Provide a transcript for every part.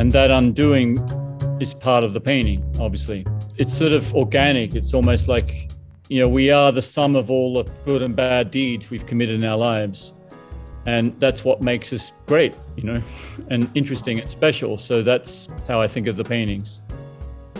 And that undoing is part of the painting, obviously. It's sort of organic. It's almost like, you know, we are the sum of all the good and bad deeds we've committed in our lives. And that's what makes us great, you know, and interesting and special. So that's how I think of the paintings.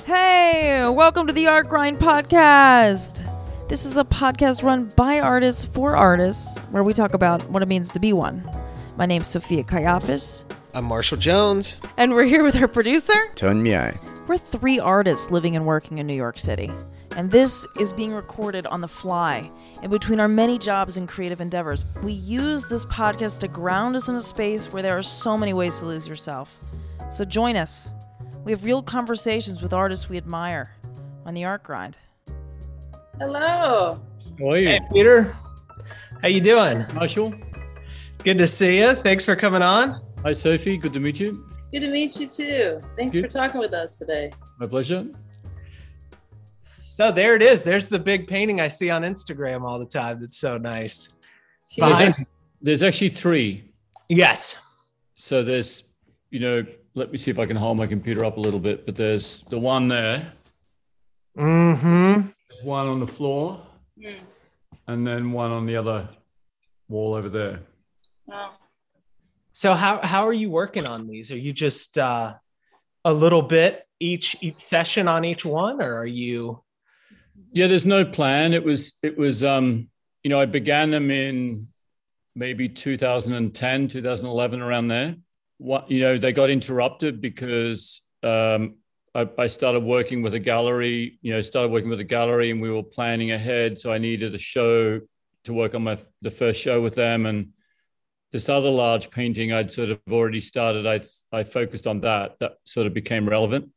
Hey, welcome to the Art Grind Podcast. This is a podcast run by artists for artists where we talk about what it means to be one. My name's Sophia Kayafas, I'm Marshall Jones. and we're here with our producer. Ton Miai. We're three artists living and working in New York City. And this is being recorded on the fly in between our many jobs and creative endeavors. We use this podcast to ground us in a space where there are so many ways to lose yourself. So join us. We have real conversations with artists we admire on the art grind. Hello. How are you, Hey, Peter. How you doing? Marshall? Good to see you. Thanks for coming on. Hi, Sophie. Good to meet you. Good to meet you too. Thanks You- for talking with us today. My pleasure. So there it is. There's the big painting I see on Instagram all the time. That's so nice. Yeah. Behind- There's actually three. Yes. So there's, you know, let me see if I can hold my computer up a little bit, but there's the one there, Mm-hmm. there's one on the floor, Mm. and then one on the other wall over there. Wow. So how how are you working on these? Are you just uh, a little bit each each session on each one, or are you? Yeah, there's no plan. It was, it was, um, you know, I began them in maybe 2010, 2011, around there. What, you know, they got interrupted because um, I, I started working with a gallery, you know, started working with a gallery and we were planning ahead. So I needed a show to work on my, the first show with them. And this other large painting I'd sort of already started, I, I focused on that. That sort of became relevant.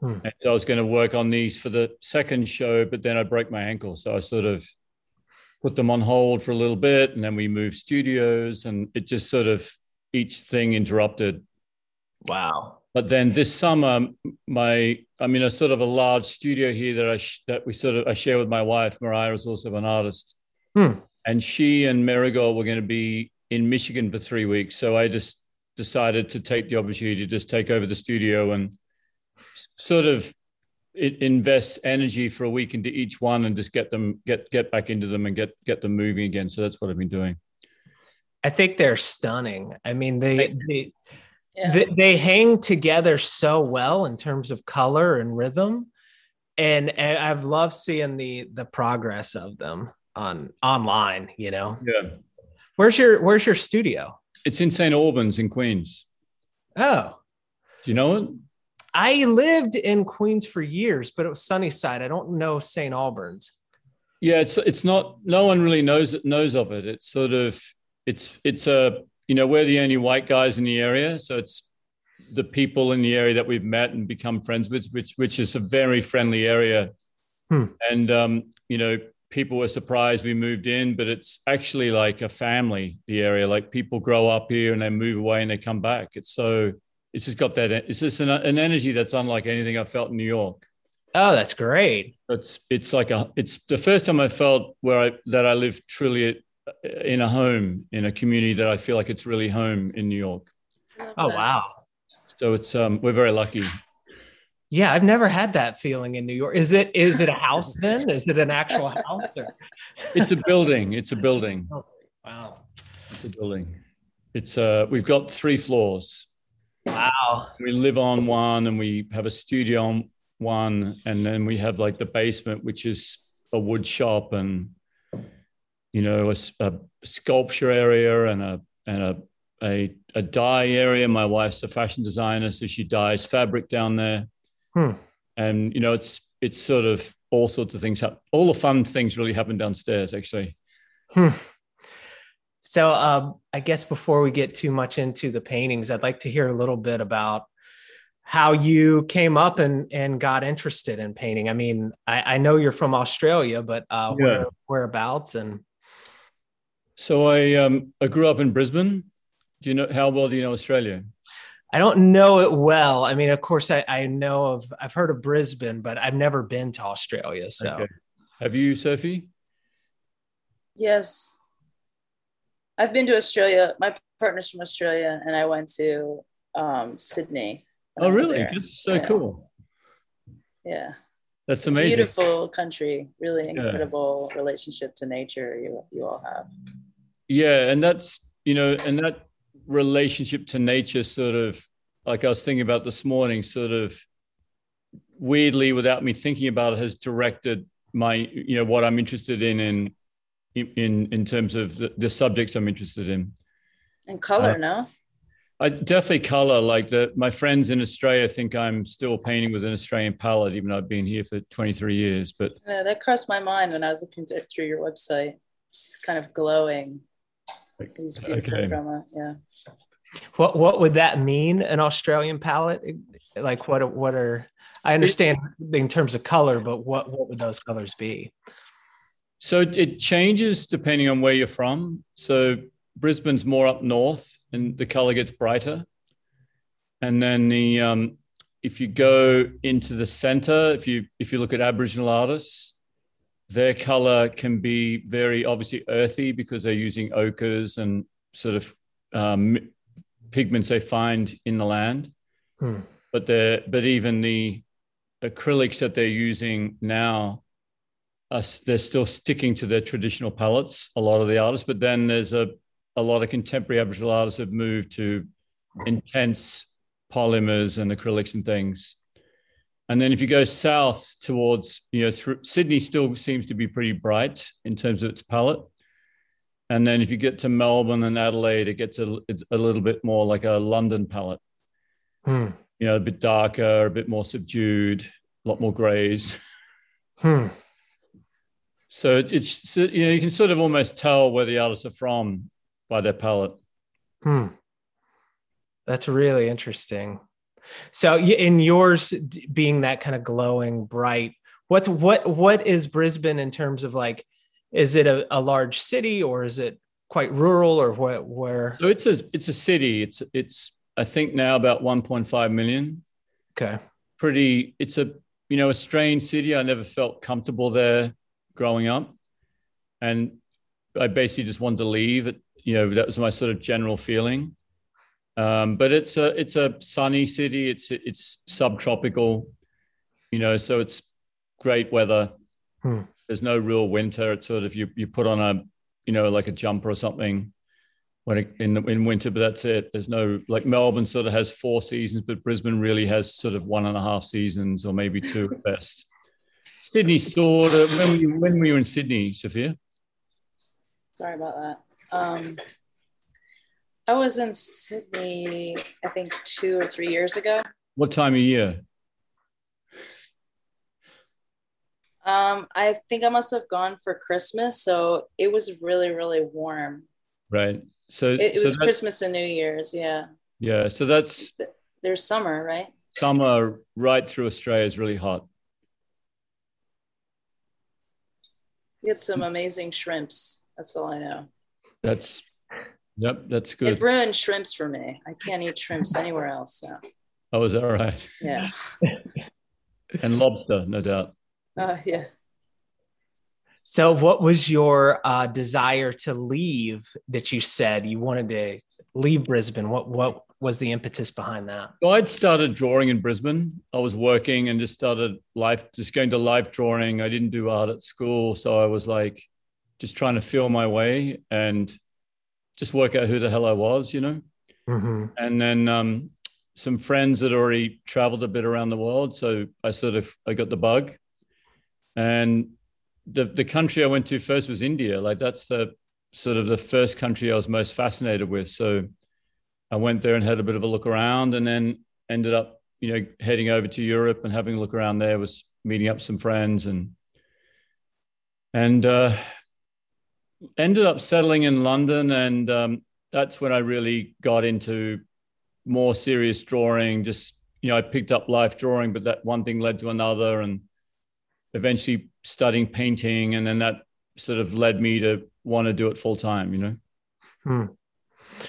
Hmm. And so I was going to work on these for the second show, but then I broke my ankle. So I sort of put them on hold for a little bit. And then we moved studios and it just sort of each thing interrupted. Wow. But then this summer, my, I mean, a sort of a large studio here that I, sh- that we sort of, I share with my wife, Mariah is also an artist. Hmm. And she and Marigold were going to be in Michigan for three weeks. So I just decided to take the opportunity to just take over the studio and sort of it invest energy for a week into each one and just get them get get back into them and get get them moving again. So that's what I've been doing. I think they're stunning. I mean, they they, Yeah. they they hang together so well in terms of color and rhythm, and, and I've loved seeing the the progress of them on online. You know, Yeah. Where's your where's your studio? It's in St. Albans in Queens. Oh, Do you know it? I lived in Queens for years, but it was Sunnyside. I don't know St. Albans. Yeah, it's it's not. No one really knows knows of it. It's sort of it's it's a you know we're the only white guys in the area, so it's the people in the area that we've met and become friends with, which which is a very friendly area. Hmm. And um, you know, people were surprised we moved in, but it's actually like a family. The area, like people grow up here and they move away and they come back. It's so it's just got that. It's just an, an energy that's unlike anything I felt in New York Oh, that's great. it's it's like a it's the first time I felt where I that I live truly in a home in a community that I feel like it's really home in New York. Oh wow. So it's um we're very lucky. Yeah, I've never had that feeling in New York. Is it is it a house then? Is it an actual house or It's a building. It's a building. wow. It's a building. It's uh we've got three floors. Wow. We live on one and we have a studio on one and then we have like the basement which is a wood shop and you know a sculpture area and a and a a, a dye area. My wife's a fashion designer, so she dyes fabric down there. Hmm. And you know, it's it's sort of all sorts of things. hap- All the fun things really happen downstairs, actually. Hmm. So, um, I guess before we get too much into the paintings, I'd like to hear a little bit about how you came up and and got interested in painting. I mean, I, I know you're from Australia, but uh, Yeah. where, whereabouts and So I um I grew up in Brisbane. Do you know how well do you know Australia? I don't know it well. I mean, of course, I, I know of, I've heard of Brisbane, but I've never been to Australia. So, Okay. Have you, Sophie? Yes. I've been to Australia. My partner's from Australia, and I went to um, Sydney Oh, really? there. That's so Yeah. cool. Yeah. That's amazing. Beautiful country, really incredible relationship to nature you you all have. Yeah, and that's you know, and that relationship to nature, sort of like I was thinking about this morning, sort of weirdly, without me thinking about it, has directed my you know what I'm interested in in in in terms of the, the subjects I'm interested in. And color, Uh, no? I definitely color like the my friends in Australia think I'm still painting with an Australian palette, even though I've been here for 23 years. But Yeah, that crossed my mind when I was looking through your website. It's kind of glowing. These beautiful okay, chroma. Yeah. What what would that mean? An Australian palette? Like what what are I understand in terms of color, but what what would those colors be? So it- it changes depending on where you're from. So Brisbane's more up north, and the color gets brighter. And then the um, if you go into the center, if you if you look at Aboriginal artists, their color can be very obviously earthy because they're using ochres and sort of um, pigments they find in the land. Hmm. But they're but even the acrylics that they're using now are, they're still sticking to their traditional palettes, a lot of the artists, but then there's a, a lot of contemporary Aboriginal artists have moved to intense polymers and acrylics and things. And then if you go south towards, you know, through Sydney still seems to be pretty bright in terms of its palette. And then if you get to Melbourne and Adelaide, it gets a, it's a little bit more like a London palette, Hmm. you know, a bit darker, a bit more subdued, a lot more grays. Hmm. So it's so, you know you can sort of almost tell where the artists are from by their palette. Hmm. That's really interesting. So in yours being that kind of glowing bright, what's what what is Brisbane in terms of like is it a, a large city or is it quite rural or what where So it's a it's a city. It's it's I think now about 1.5 million. okay. Pretty. It's a you know a strange city. I never felt comfortable there growing up, and I basically just wanted to leave. It, you know that was my sort of general feeling. Um, but it's a it's a sunny city. It's it's subtropical, you know, so it's great weather. Hmm. There's no real winter. It's sort of you you put on a you know like a jumper or something when it, in in winter, but that's it. There's no like Melbourne sort of has four seasons, but Brisbane really has sort of one and a half seasons or maybe two at best. Sydney sort of when were you, when were you in Sydney, Sophia? Sorry about that. Um, I was in Sydney, I think two or three years ago. What time of year? Um, I think I must have gone for Christmas, so it was really, really warm. Right. So It, it so was Christmas and New Year's, yeah. yeah. So that's There's summer, right? summer right through Australia is really hot. You get some amazing shrimps. That's all I know. That's yep. That's good. It ruined shrimps for me. I can't eat shrimps anywhere else. So Oh, is that right? yeah. And lobster, no doubt. Oh yeah. So what was your uh, desire to leave that you said you wanted to leave Brisbane? What what was the impetus behind that? So I'd started drawing in Brisbane. I was working and just started life, just going to life drawing. I didn't do art at school. So I was like just trying to feel my way and just work out who the hell I was, you know? Mm-hmm. And then um, some friends had already traveled a bit around the world. So I sort of, I got the bug. And the, the country I went to first was India. Like that's the sort of the first country I was most fascinated with. So I went there and had a bit of a look around and then ended up, you know, heading over to Europe and having a look around there was meeting up some friends and, and, uh, ended up settling in London. And, um, that's when I really got into more serious drawing. Just, you know, I picked up life drawing, but that one thing led to another and eventually studying painting. And then that sort of led me to want to do it full time, you know? Hmm.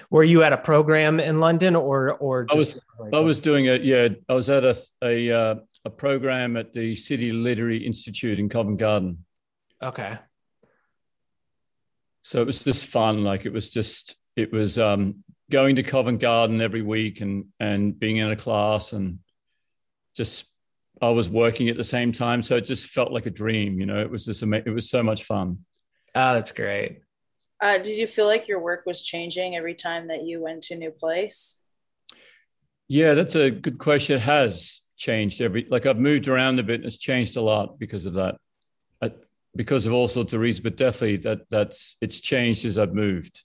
Were you at a program in London or or I just I was doing a yeah. I was at a a uh, a program at the City Literary Institute in Covent Garden. okay. So it was just fun. Like it was just it was um, going to Covent Garden every week and and being in a class and just I was working at the same time, so it just felt like a dream. You know, it was just ama- it was so much fun. Oh, that's great. Uh, did you feel like your work was changing every time that you went to a new place? Yeah, that's a good question. It has changed every like I've moved around a bit and it's changed a lot because of that. Because of all sorts of reasons, but definitely that that's it's changed as I've moved.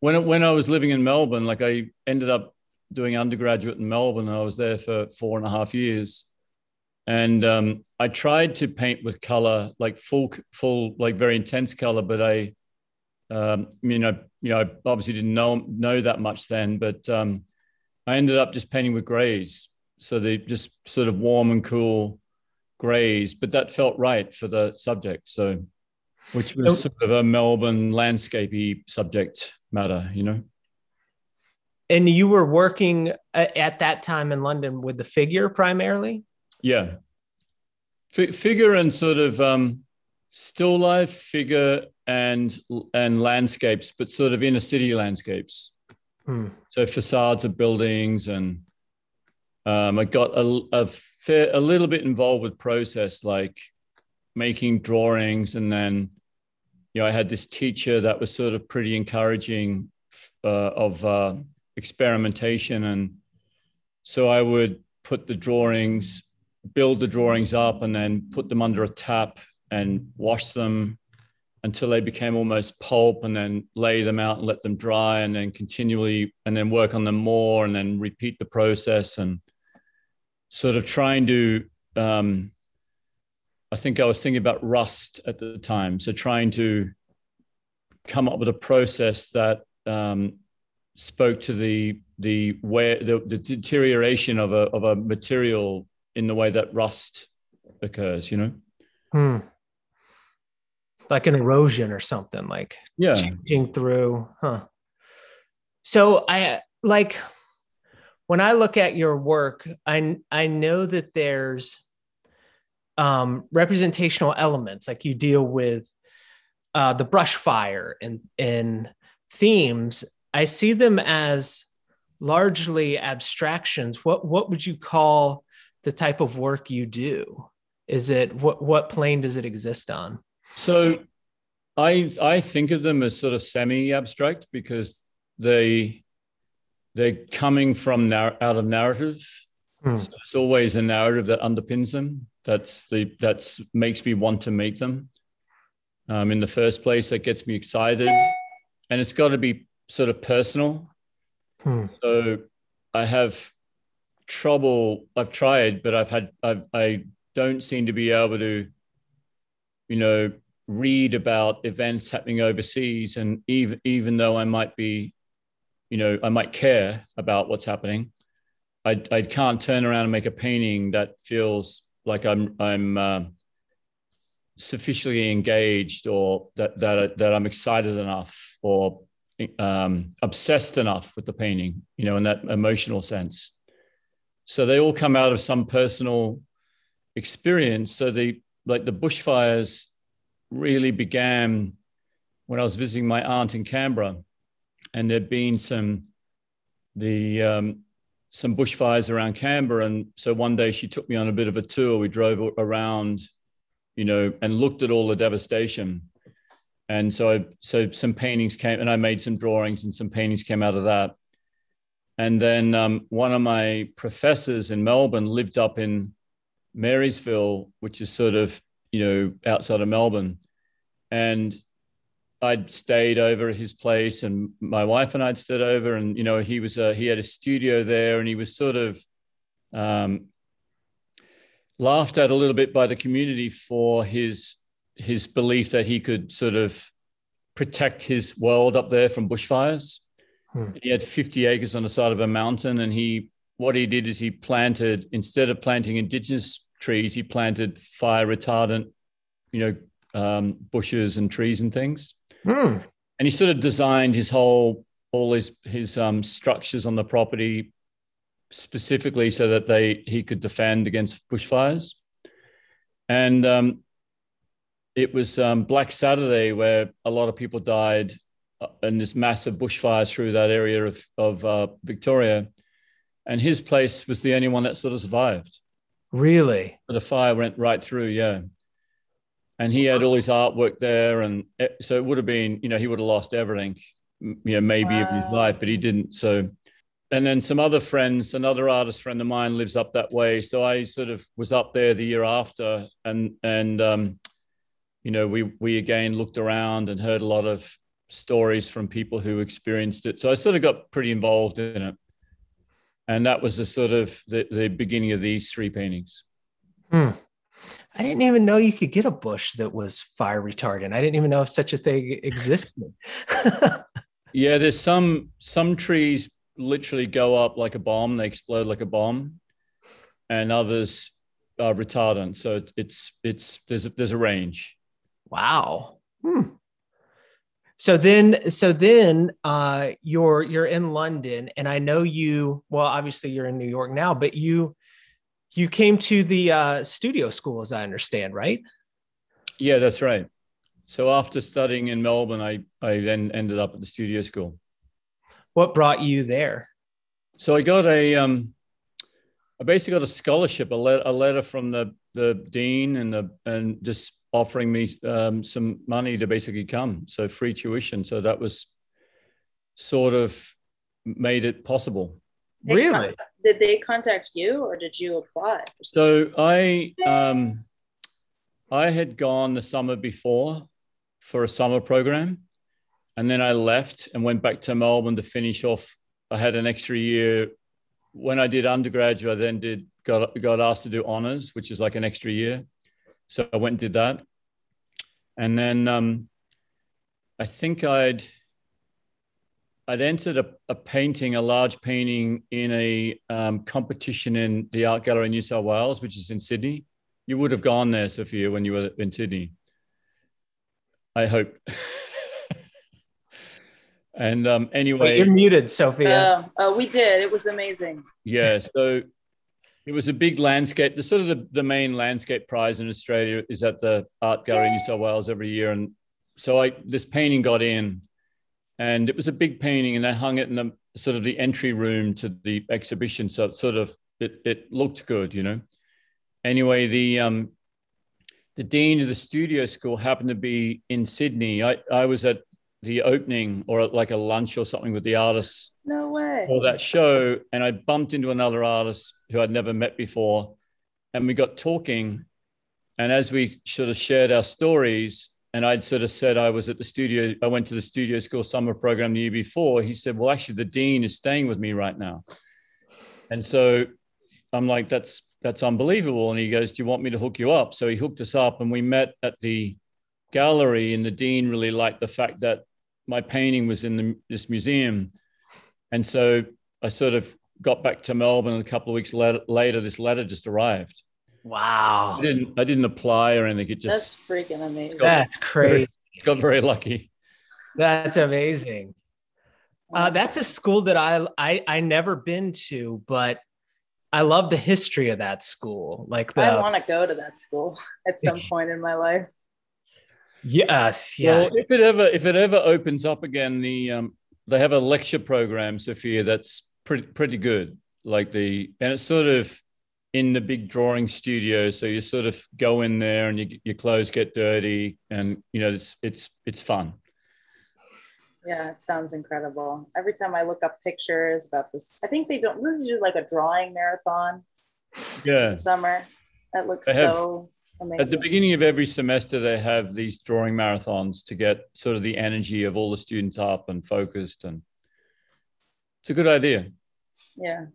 When when I was living in Melbourne, like I ended up doing undergraduate in Melbourne, I was there for four and a half years, and um, I tried to paint with color, like full full like very intense color, but I, um, you know, you know, I obviously didn't know know that much then, but um, I ended up just painting with grays, so they just sort of warm and cool grays, but that felt right for the subject. So, which was sort of a Melbourne landscapey subject matter, you know. And you were working at that time in London with the figure primarily. Yeah, F- figure and sort of um, still life figure and and landscapes, but sort of inner city landscapes. Hmm. So facades of buildings and um, I got a, a, fair, a little bit involved with process, like making drawings. And then, you know, I had this teacher that was sort of pretty encouraging uh, of uh, experimentation. And so I would put the drawings, build the drawings up, and then put them under a tap and wash them until they became almost pulp and then lay them out and let them dry and then continually and then work on them more and then repeat the process and sort of trying to um, i think i was thinking about rust at the time. So trying to come up with a process that um, spoke to the the way the, the deterioration of a of a material in the way that rust occurs you know? Hmm. like an erosion or something like yeah. changing through huh. So i like when I look at your work, I I know that there's um, representational elements, like you deal with uh, the brush fire and and themes. I see them as largely abstractions. What what would you call the type of work you do? Is it what what plane does it exist on? So, I I think of them as sort of semi abstract because they they're coming from nar- out of narrative. Mm. So it's always a narrative that underpins them. That's the that's makes me want to make them. Um, in the first place, that gets me excited, and it's got to be sort of personal. Hmm. So I have trouble. I've tried, but I've had I've, I don't seem to be able to, you know, read about events happening overseas, and even even though I might be you know, I might care about what's happening. I, I can't turn around and make a painting that feels like I'm I'm uh, sufficiently engaged or that that that I'm excited enough or um, obsessed enough with the painting, you know, in that emotional sense. So they all come out of some personal experience. So the like the bushfires really began when I was visiting my aunt in Canberra and there'd been some the um, some bushfires around Canberra, and so one day she took me on a bit of a tour. We drove around, you know, and looked at all the devastation. And so, I, so some paintings came, and I made some drawings, and some paintings came out of that. And then um, one of my professors in Melbourne lived up in Marysville, which is sort of you know outside of Melbourne, and I'd stayed over at his place, and my wife and I'd stayed over, and you know he was a, he had a studio there, and he was sort of um, laughed at a little bit by the community for his his belief that he could sort of protect his world up there from bushfires. Hmm. He had 50 acres on the side of a mountain, and he what he did is he planted instead of planting indigenous trees, he planted fire retardant, you know, um, bushes and trees and things. Mm. And he sort of designed his whole all his his um, structures on the property specifically so that they he could defend against bushfires. And um, it was um, Black Saturday where a lot of people died in uh, this massive bushfires through that area of of uh, Victoria, and his place was the only one that sort of survived. Really? The fire went right through, yeah. And he had all his artwork there, and it, so it would have been, you know, he would have lost everything, you know, maybe wow. of his life, but he didn't. So, and then some other friends, another artist friend of mine lives up that way. So I sort of was up there the year after, and and um, you know, we we again looked around and heard a lot of stories from people who experienced it. So I sort of got pretty involved in it. And that was the sort of the, the beginning of these three paintings. Hmm. I didn't even know you could get a bush that was fire retardant. I didn't even know if such a thing existed. yeah, there's some some trees literally go up like a bomb, they explode like a bomb, and others are retardant. So it's it's there's a, there's a range. Wow. Hmm. So then, so then, uh, you're you're in London, and I know you. Well, obviously, you're in New York now, but you you came to the uh, studio school, as I understand, right? Yeah, that's right. So after studying in Melbourne, I I then ended up at the studio school. What brought you there? So I got a um, I basically got a scholarship, a, le- a letter from the the dean and the and just offering me um, some money to basically come, so free tuition. So that was sort of made it possible. Really? Did they contact you, or did you apply? So I um, I had gone the summer before for a summer program, and then I left and went back to Melbourne to finish off. I had an extra year when I did undergraduate. I then did got got asked to do honors, which is like an extra year. So I went and did that. And then um, I think I'd I'd entered a, a, painting, a large painting in a um, competition in the Art Gallery in New South Wales, which is in Sydney. You would have gone there, Sophia, when you were in Sydney. I hope. and um, anyway, Wait, you're muted, Sophia. Uh, uh, we did. It was amazing. Yeah. So it was a big landscape. The sort of the, the main landscape prize in Australia is at the Art Gallery in New South Wales every year. And so I this painting got in and it was a big painting and they hung it in the sort of the entry room to the exhibition. So it sort of it, it looked good, you know. Anyway, the um the dean of the studio school happened to be in Sydney. I, I was at the opening or like a lunch or something with the artists. No way. For that show. And I bumped into another artist who I'd never met before. And we got talking. And as we sort of shared our stories, and I'd sort of said I was at the studio, I went to the studio school summer program the year before. He said, Well, actually, the dean is staying with me right now. And so I'm like, That's that's unbelievable. And he goes, Do you want me to hook you up? So he hooked us up and we met at the gallery. And the dean really liked the fact that my painting was in the, this museum. And so I sort of got back to Melbourne and a couple of weeks later, later this letter just arrived. Wow. I didn't I didn't apply or anything. It just That's freaking amazing. Got, That's crazy. It's got very lucky. That's amazing. Uh, that's a school that I, I I never been to, but I love the history of that school. Like the, I want to go to that school at some point in my life. Yes, yeah. Well, if it ever if it ever opens up again, the um, they have a lecture program, Sophia, that's pretty pretty good. Like the and it's sort of in the big drawing studio, so you sort of go in there and you, your clothes get dirty, and you know it's it's it's fun. Yeah, it sounds incredible. Every time I look up pictures about this, I think they don't really do like a drawing marathon. Yeah, summer. That looks so Amazing. At the beginning of every semester, they have these drawing marathons to get sort of the energy of all the students up and focused, and it's a good idea. Yeah.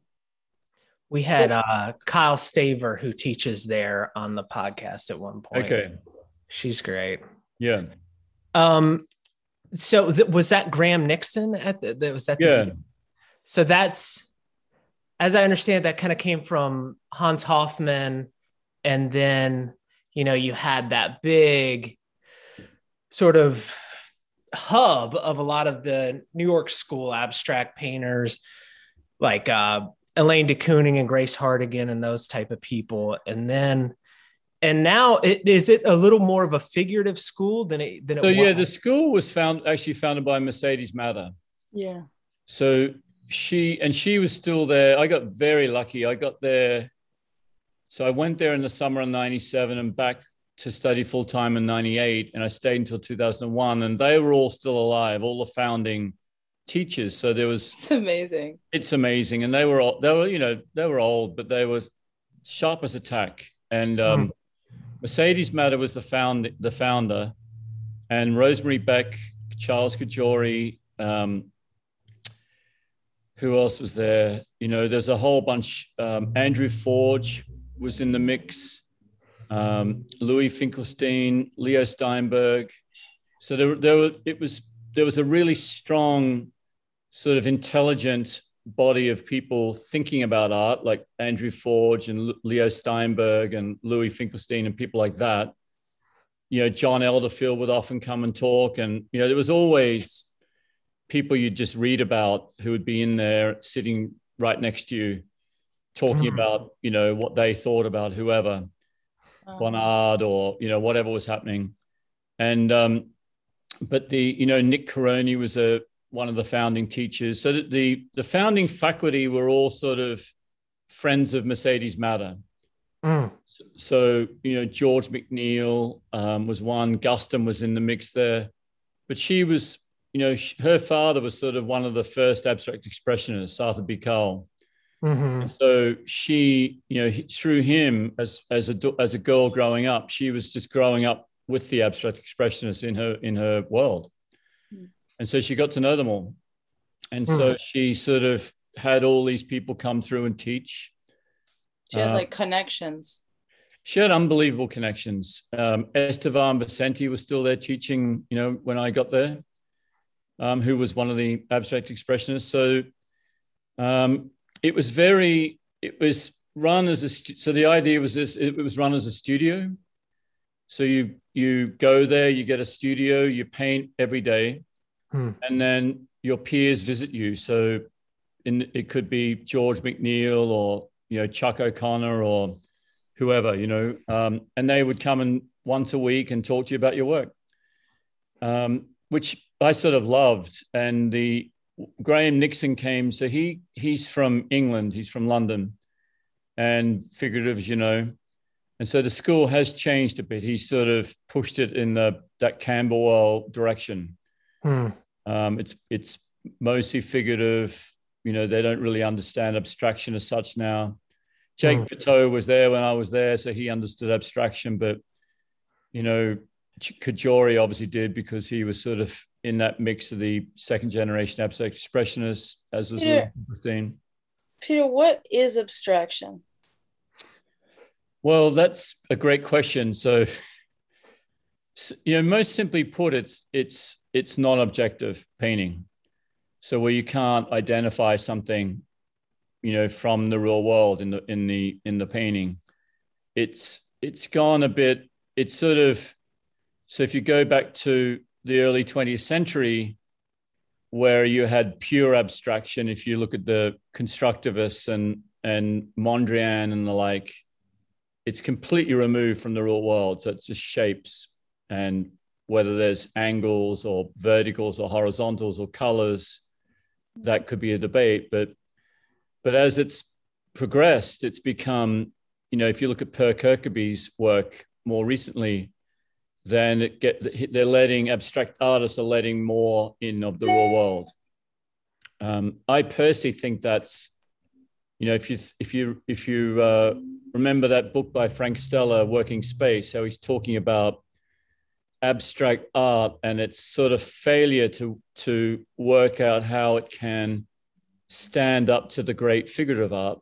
We had so, uh, Kyle Staver who teaches there on the podcast at one point. Okay. She's great. Yeah. Um. So th- was that Graham Nickson at the, that was that? Yeah. The, so that's, as I understand, that kind of came from Hans Hofmann, and then you know, you had that big sort of hub of a lot of the New York school abstract painters like uh, Elaine de Kooning and Grace Hartigan and those type of people. And then, and now it, is it a little more of a figurative school than it, than it so, was? yeah, the school was found actually founded by Mercedes Matter. Yeah. So she, and she was still there. I got very lucky. I got there So I went there in the summer of 97 and back to study full time in 98. And I stayed until 2001. And they were all still alive, all the founding teachers. So there was. It's amazing. It's amazing. And they were all, they were, you know, they were old, but they were sharp as a tack. And um, mm. Mercedes Matter was the, found, the founder. And Rosemary Beck, Charles Cajori, um, who else was there? You know, there's a whole bunch. Um, Andrew Forge was in the mix. Um, Louis Finkelstein, Leo Steinberg. So there, there were, it was there was a really strong, sort of intelligent body of people thinking about art, like Andrew Forge and Leo Steinberg and Louis Finkelstein and people like that. You know, John Elderfield would often come and talk, and you know, there was always people you'd just read about who would be in there sitting right next to you talking mm. about you know what they thought about whoever oh. Bonnard or you know whatever was happening and um but the you know Nick Carone was a one of the founding teachers so that the the founding faculty were all sort of friends of Mercedes Matter mm. so you know George McNeil um, was one Guston was in the mix there but she was you know, her father was sort of one of the first abstract expressionists, Arthur B. Carles. Mm-hmm. So she, you know, through him as as a as a girl growing up, she was just growing up with the abstract expressionists in her in her world. And so she got to know them all, and mm. so she sort of had all these people come through and teach. She had uh, like connections. She had unbelievable connections. Um, Esteban Vicente was still there teaching, you know, when I got there um, who was one of the abstract expressionists. So um, it was very, it was run as a, so the idea was this, it was run as a studio. So you, you go there, you get a studio, you paint every day, hmm. and then your peers visit you. So in, it could be George McNeil or, you know, Chuck O'Connor or whoever, you know, um, and they would come and once a week and talk to you about your work. Um, which I sort of loved. And the Graham Nickson came, so he he's from England, he's from London, and figurative, you know. And so the school has changed a bit. He sort of pushed it in the that Camberwell direction. Hmm. Um, it's it's mostly figurative. You know, they don't really understand abstraction as such now. Jake mm. was there when I was there, so he understood abstraction. But you know, Cajori obviously did because he was sort of in that mix of the second generation abstract expressionists, as was Peter, Christine. Peter, what is abstraction? Well, that's a great question. So, you know, most simply put, it's it's it's non-objective painting. So where you can't identify something, you know, from the real world in the in the in the painting, it's it's gone a bit. It's sort of so if you go back to the early 20th century, where you had pure abstraction, if you look at the constructivists and and Mondrian and the like, it's completely removed from the real world. So it's just shapes and whether there's angles or verticals or horizontals or colors, that could be a debate. But but as it's progressed, it's become, you know, if you look at Per Kirkeby's work more recently, then it get they're letting abstract artists are letting more in of the real world. Um, I personally think that's, you know, if you if you if you uh, remember that book by Frank Stella, Working Space, how he's talking about abstract art and its sort of failure to to work out how it can stand up to the great figurative art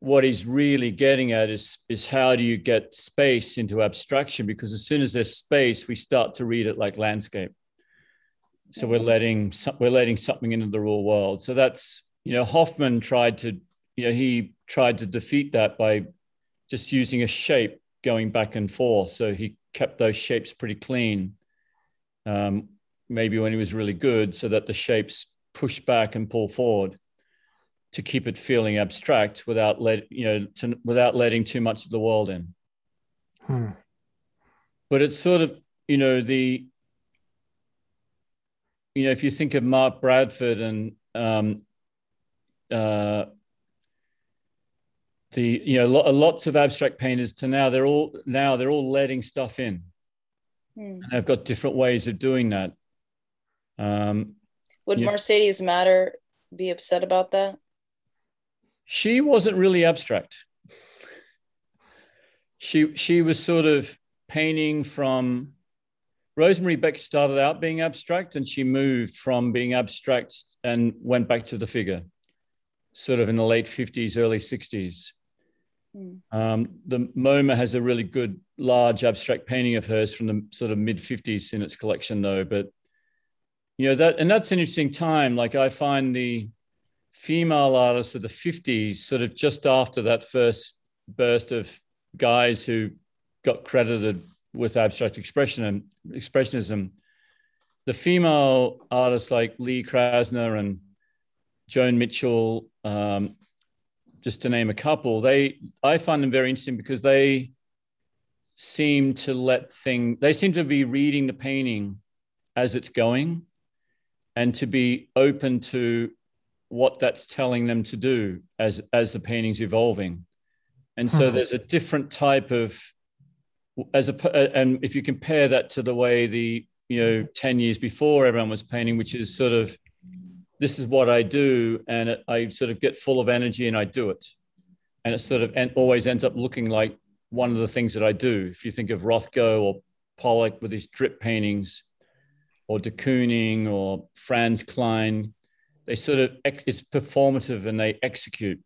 what he's really getting at is is how do you get space into abstraction? Because as soon as there's space we start to read it like landscape. So we're mm-hmm. letting we're letting something into the real world. So that's you know Hofmann tried to you know he tried to defeat that by just using a shape going back and forth. So he kept those shapes pretty clean um, maybe when he was really good so that the shapes push back and pull forward to keep it feeling abstract without let you know to, without letting too much of the world in. Hmm. But it's sort of you know the you know if you think of Mark Bradford and um, uh, the you know lots of abstract painters to now they're all now they're all letting stuff in Hmm. and they've got different ways of doing that um, Would. Mercedes Matter be upset about that? she wasn't really abstract she she was sort of painting from rosemary beck started out being abstract and she moved from being abstract and went back to the figure sort of in the late 50s early 60s Hmm. Um, the MoMA has a really good large abstract painting of hers from the sort of mid 50s in its collection, though. But you know that, and that's an interesting time. Like I find the female artists of the 50s, sort of just after that first burst of guys who got credited with abstract expression and expressionism, the female artists like Lee Krasner and Joan Mitchell, um, just to name a couple, they I find them very interesting because they seem to let thing they seem to be reading the painting as it's going and to be open to what that's telling them to do as as the painting's evolving. And so Mhm. there's a different type of as a and if you compare that to the way the you know 10 years before everyone was painting which is sort of this is what I do, and it, I sort of get full of energy and I do it, and it sort of and always ends up looking like one of the things that I do. If you think of Rothko or Pollock with his drip paintings, or de Kooning or Franz Kline, they sort of it's performative and they execute.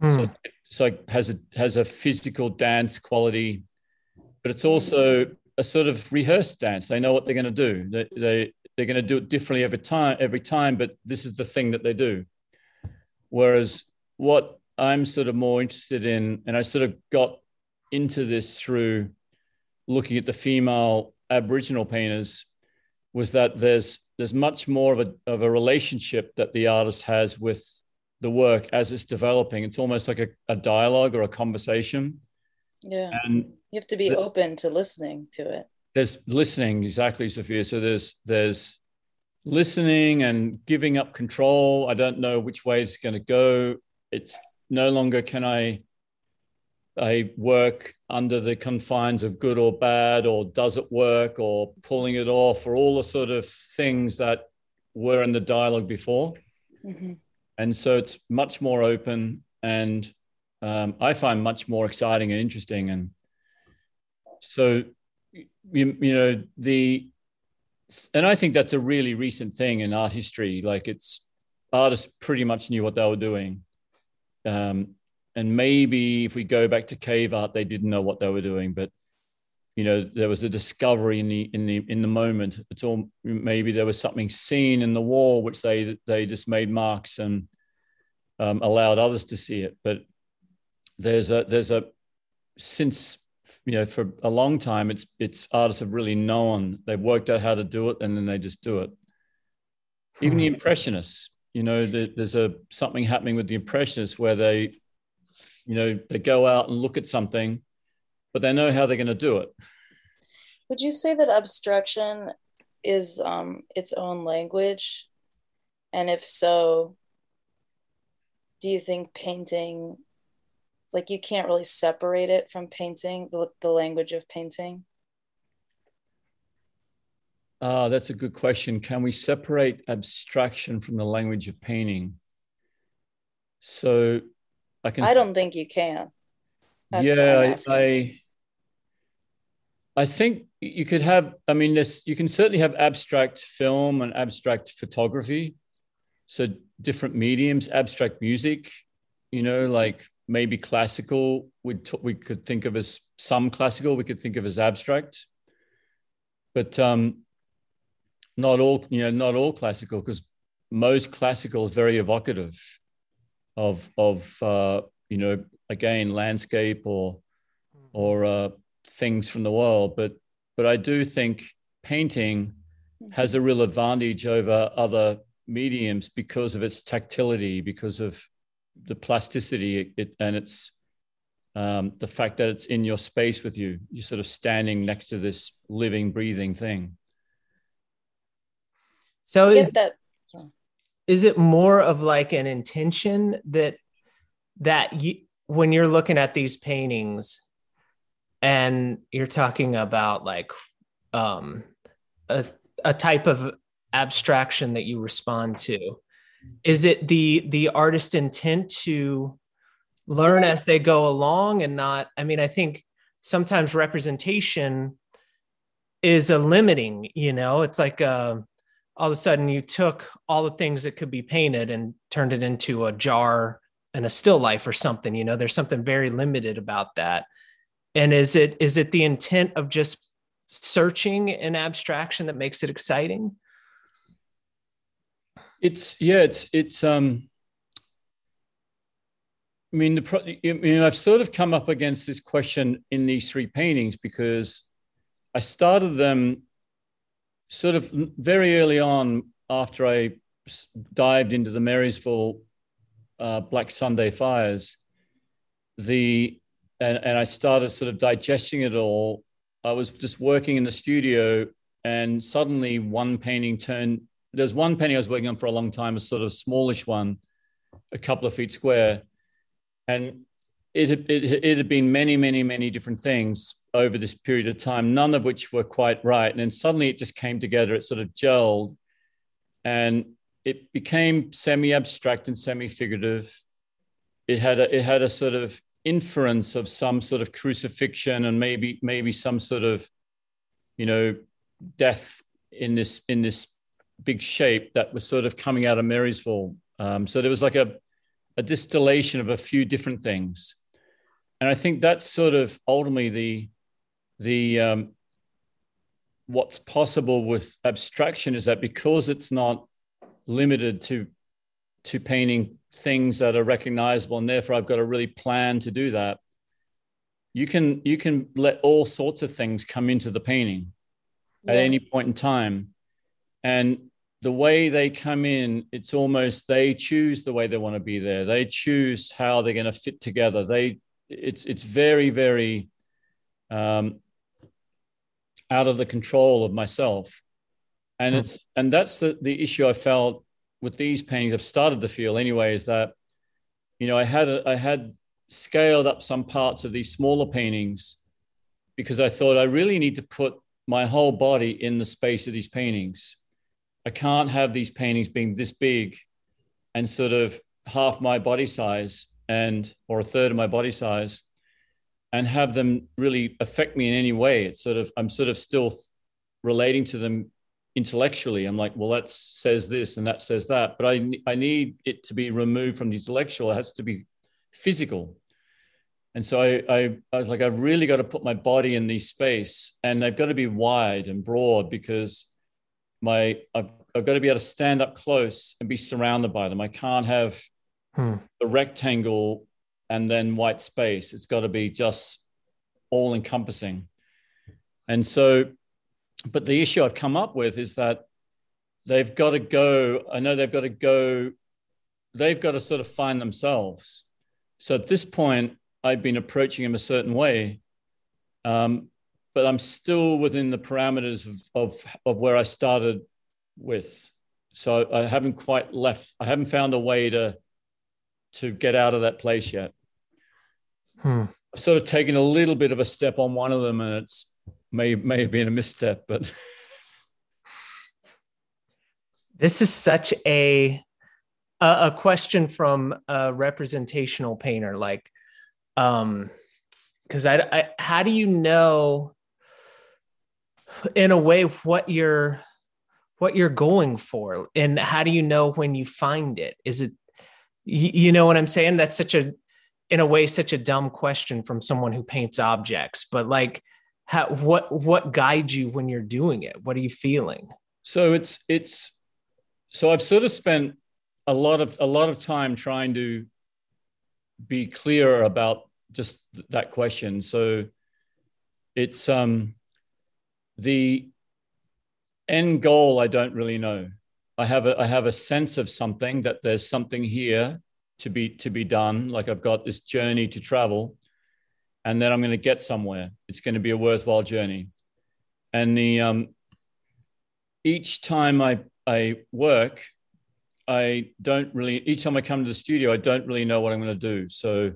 Hmm. So it's like has a has a physical dance quality, but it's also a sort of rehearsed dance. They know what they're going to do. They they they're going to do it differently every time every time, but this is the thing that they do. Whereas what I'm sort of more interested in, and I sort of got into this through looking at the female Aboriginal painters, was that there's there's much more of a of a relationship that the artist has with the work as it's developing. It's almost like a, a dialogue or a conversation. Yeah. And You have to be The- open to listening to it. There's listening exactly, Sophia. So there's there's listening and giving up control. I don't know which way it's going to go. It's no longer can I I work under the confines of good or bad, or does it work, or pulling it off, or all the sort of things that were in the dialogue before. Mhm. and so it's much more open and um, i find much more exciting and interesting and so you, you know the and i think that's a really recent thing in art history. Like it's artists pretty much knew what they were doing. Um, and maybe if we go back to cave art they didn't know what they were doing. But you know there was a discovery in the in the in the moment. It's all maybe there was something seen in the wall which they they just made marks and um, allowed others to see it. But there's a there's a since you know for a long time it's it's artists have really known they've worked out how to do it and then they just do it. Even the impressionists you know there, there's a something happening with the impressionists where they you know they go out and look at something but they know how they're going to do it. Would you say that abstraction is um, its own language? And if so, do you think painting, like you can't really separate it from painting, the, the language of painting? Ah, that's a good question. Can we separate abstraction from the language of painting? So I can I don't think you can. That's yeah. I I think you could have, I mean, this you can certainly have abstract film and abstract photography. So different mediums, abstract music, you know, like maybe classical, we we could think of as some classical, we could think of as abstract. But um not all, you know, not all classical, because most classical is very evocative of of uh, you know, again, landscape or or uh, things from the world. But but I do think painting has a real advantage over other mediums because of its tactility, because of the plasticity, it, and it's um, the fact that it's in your space with you. You're sort of standing next to this living, breathing thing. So is that. is it more of like an intention that that you when you're looking at these paintings and you're talking about like um, a, a type of abstraction that you respond to is it the the artist intent to learn as they go along and not i mean i think sometimes representation is a limiting you know? It's like uh, all of a sudden you took all the things that could be painted and turned it into a jar and a still life or something you know? There's something very limited about that. And is it is it the intent of just searching an abstraction that makes it exciting it's yeah it's it's um i mean the pro- i mean i've sort of come up against this question in these three paintings because i started them sort of very early on after I dived into the Marysville uh, Black Sunday fires, the and, and I started sort of digesting it all. I was just working in the studio, and suddenly one painting turned. There's one penny I was working on for a long time, a sort of smallish one, a couple of feet square, and it, it, it had been many, many, many different things over this period of time, none of which were quite right. And then suddenly it just came together, it sort of gelled and it became semi abstract and semi figurative. It had a, it had a sort of inference of some sort of crucifixion and maybe maybe some sort of you know death in this in this big shape that was sort of coming out of Marysville. Um, so there was like a a distillation of a few different things and I think that's sort of ultimately the the um, what's possible with abstraction is that because it's not limited to to painting things that are recognizable and therefore I've got to really plan to do that you can you can let all sorts of things come into the painting yeah. at any point in time and the way they come in it's almost they choose the way they want to be there. They choose how they're going to fit together. They it's it's very very um, out of the control of myself. And hmm. it's and that's the the issue i felt with these paintings. I've started to feel anyway is that you know i had a, I had scaled up some parts of these smaller paintings because i thought i really need to put my whole body in the space of these paintings i can't have these paintings being this big and sort of half my body size and or a third of my body size and have them really affect me in any way. It's sort of i'm sort of still relating to them intellectually. I'm like well that says this and that says that but i i need it to be removed from the intellectual. It has to be physical. And so I, I, I was like i've really got to put my body in these space and they've got to be wide and broad because my I've, I've got to be able to stand up close and be surrounded by them i can't have hmm. the rectangle and then white space. It's got to be just all encompassing. And so, but the issue I've come up with is that they've got to go, I know they've got to go, they've got to sort of find themselves. So at this point, I've been approaching them a certain way. Um, but I'm still within the parameters of, of, of where I started with. So I haven't quite left, I haven't found a way to to get out of that place yet. Hmm. I've sort of taken a little bit of a step on one of them, and it's may may have been a misstep, but this is such a a, question from a representational painter, like, um, because I, I how do you know in a way what you're what you're going for and how do you know when you find it is it you, know what I'm saying? That's such a, in a way, such a dumb question from someone who paints objects. But like, how, what what guides you when you're doing it? What are you feeling? So it's it's so I've sort of spent a lot of a lot of time trying to be clear about just that question. So it's um the end goal I don't really know. I have a I have a sense of something that there's something here to be to be done. Like I've got this journey to travel, and then I'm going to get somewhere. It's going to be a worthwhile journey. And the um, each time I I work, I don't really. Each time I come to the studio, I don't really know what I'm going to do. So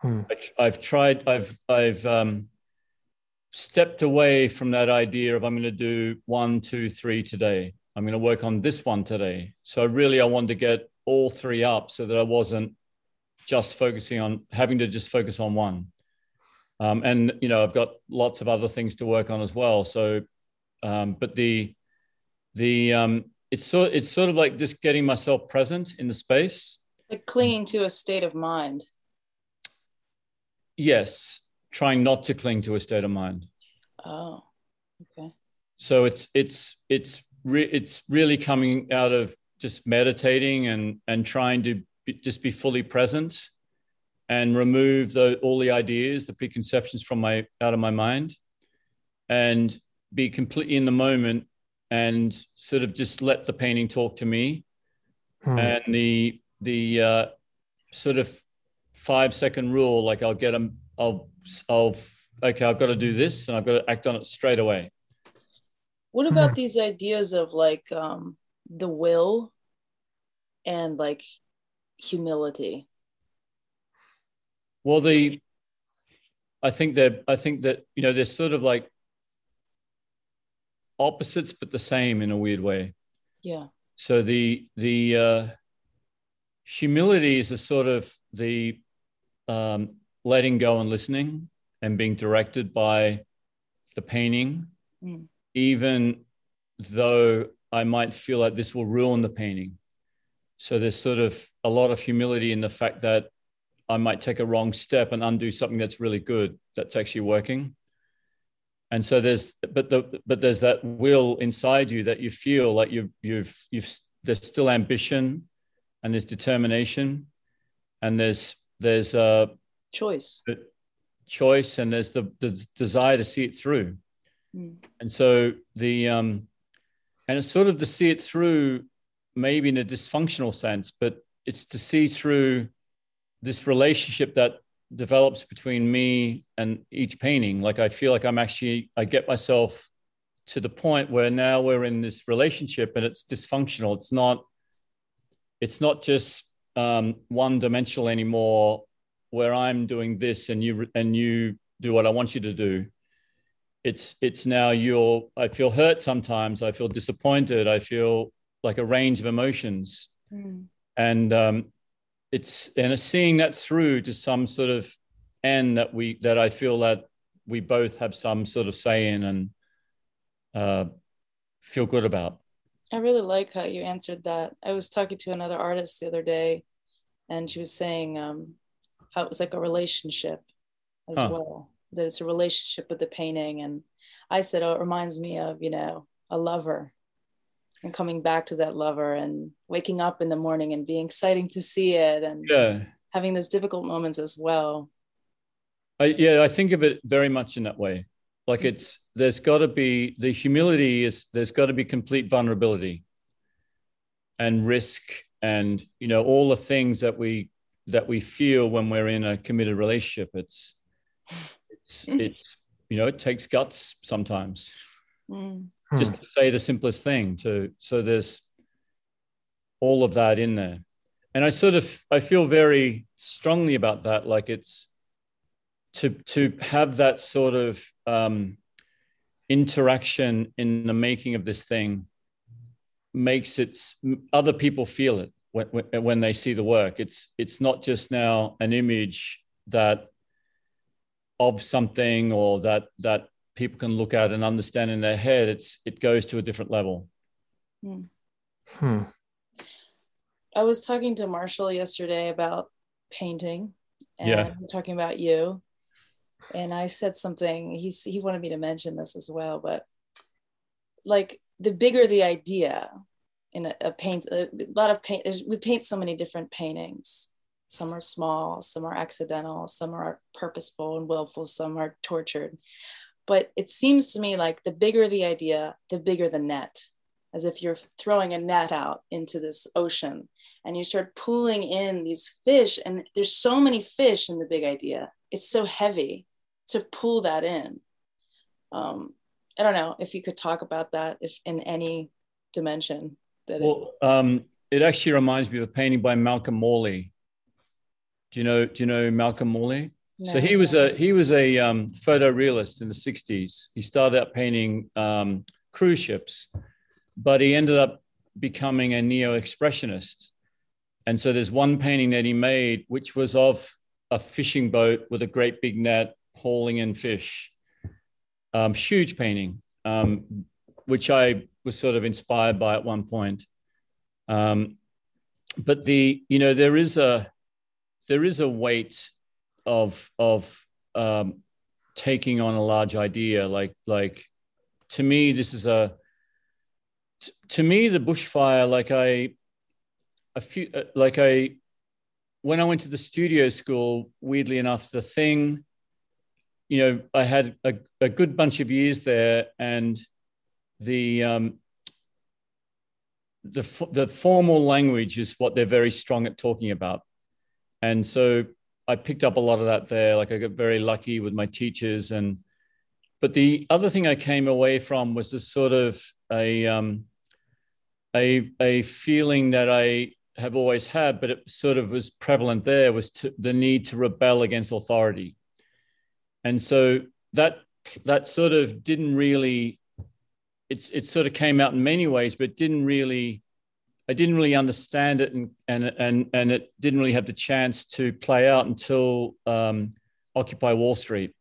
Hmm. I, have tried. I've I've um, stepped away from that idea of I'm going to do one, two, three today. I'm going to work on this one today. So really, I wanted to get all three up so that I wasn't just focusing on having to just focus on one. Um, and you know, I've got lots of other things to work on as well. So, um, but the the um, it's sort it's sort of like just getting myself present in the space, like clinging to a state of mind. Yes, trying not to cling to a state of mind. Oh, okay. So it's it's it's re- it's really coming out of just meditating and and trying to be, just be fully present and remove the, all the ideas, the preconceptions from my out of my mind, and be completely in the moment and sort of just let the painting talk to me. Hmm. And the the uh, sort of five second rule, like I'll get them, I'll I'll okay, I've got to do this and I've got to act on it straight away. What about hmm. these ideas of like um, the will and like humility? Well, the I think that I think that you know they're sort of like opposites but the same in a weird way. Yeah. So the the uh, humility is a sort of the um, letting go and listening and being directed by the painting, mm. even though I might feel like this will ruin the painting. So there's sort of a lot of humility in the fact that I might take a wrong step and undo something that's really good that's actually working. And so there's but the but there's that will inside you that you feel like you've you've you've there's still ambition and there's determination and there's there's a choice. Choice and there's the, the desire to see it through. Mm. and so the um and it's sort of to see it through maybe in a dysfunctional sense but it's to see through this relationship that develops between me and each painting. Like i feel like i'm actually i get myself to the point where now we're in this relationship and it's dysfunctional. It's not it's not just um, one dimensional anymore where i'm doing this and you and you do what i want you to do it's it's now you're i feel hurt sometimes i feel disappointed i feel like a range of emotions mm. and um, it's and it's seeing that through to some sort of end that we that I feel that we both have some sort of say in and uh, feel good about. I really like how you answered that. I was talking to another artist the other day, and she was saying um, how it was like a relationship as huh. well. That it's a relationship with the painting, and I said, "Oh, it reminds me of you know a lover." and coming back to that lover and waking up in the morning and being exciting to see it and yeah. having those difficult moments as well. I, yeah, I think of it very much in that way. Like mm-hmm. it's there's got to be the humility is there's got to be complete vulnerability and risk and you know all the things that we that we feel when we're in a committed relationship. It's it's it's you know it takes guts sometimes. Mm. Just to say the simplest thing to so there's all of that in there. And i sort of i feel very strongly about that. Like it's to to have that sort of um, interaction in the making of this thing makes it other people feel it when, when they see the work it's it's not just now an image that of something or that that people can look at and understand in their head, it's it goes to a different level. Hmm. hmm. I was talking to Marshall yesterday about painting and yeah. talking about you. And I said something, he's he wanted me to mention this as well, but like the bigger the idea in a, a paint, a lot of paint, we paint so many different paintings. Some are small, some are accidental, some are purposeful and willful, some are tortured. But it seems to me like the bigger the idea, the bigger the net, as if you're throwing a net out into this ocean and you start pulling in these fish. And there's so many fish in the big idea. It's so heavy to pull that in. Um, I don't know if you could talk about that if in any dimension. Well, it, um, it actually reminds me of a painting by Malcolm Morley Do you know? Do you know Malcolm Morley? No, so he was a he was a um, photorealist in the '60s. He started out painting um, cruise ships, but he ended up becoming a neo-expressionist. And so there's one painting that he made, which was of a fishing boat with a great big net hauling in fish. Um, huge painting, um, which I was sort of inspired by at one point. Um, but the you know there is a there is a weight of of um, taking on a large idea like like to me this is a t- to me the bushfire like i a few uh, like i when i went to the studio school weirdly enough the thing you know i had a, a good bunch of years there and the um the the formal language is what they're very strong at talking about and so i picked up a lot of that there like i got very lucky with my teachers and but the other thing i came away from was a sort of a um a a feeling that I have always had, but it sort of was prevalent there was to, the need to rebel against authority, and so that that sort of didn't really. It's it sort of came out in many ways, but didn't really. I didn't really understand it, and and and and it didn't really have the chance to play out until um, Occupy Wall Street,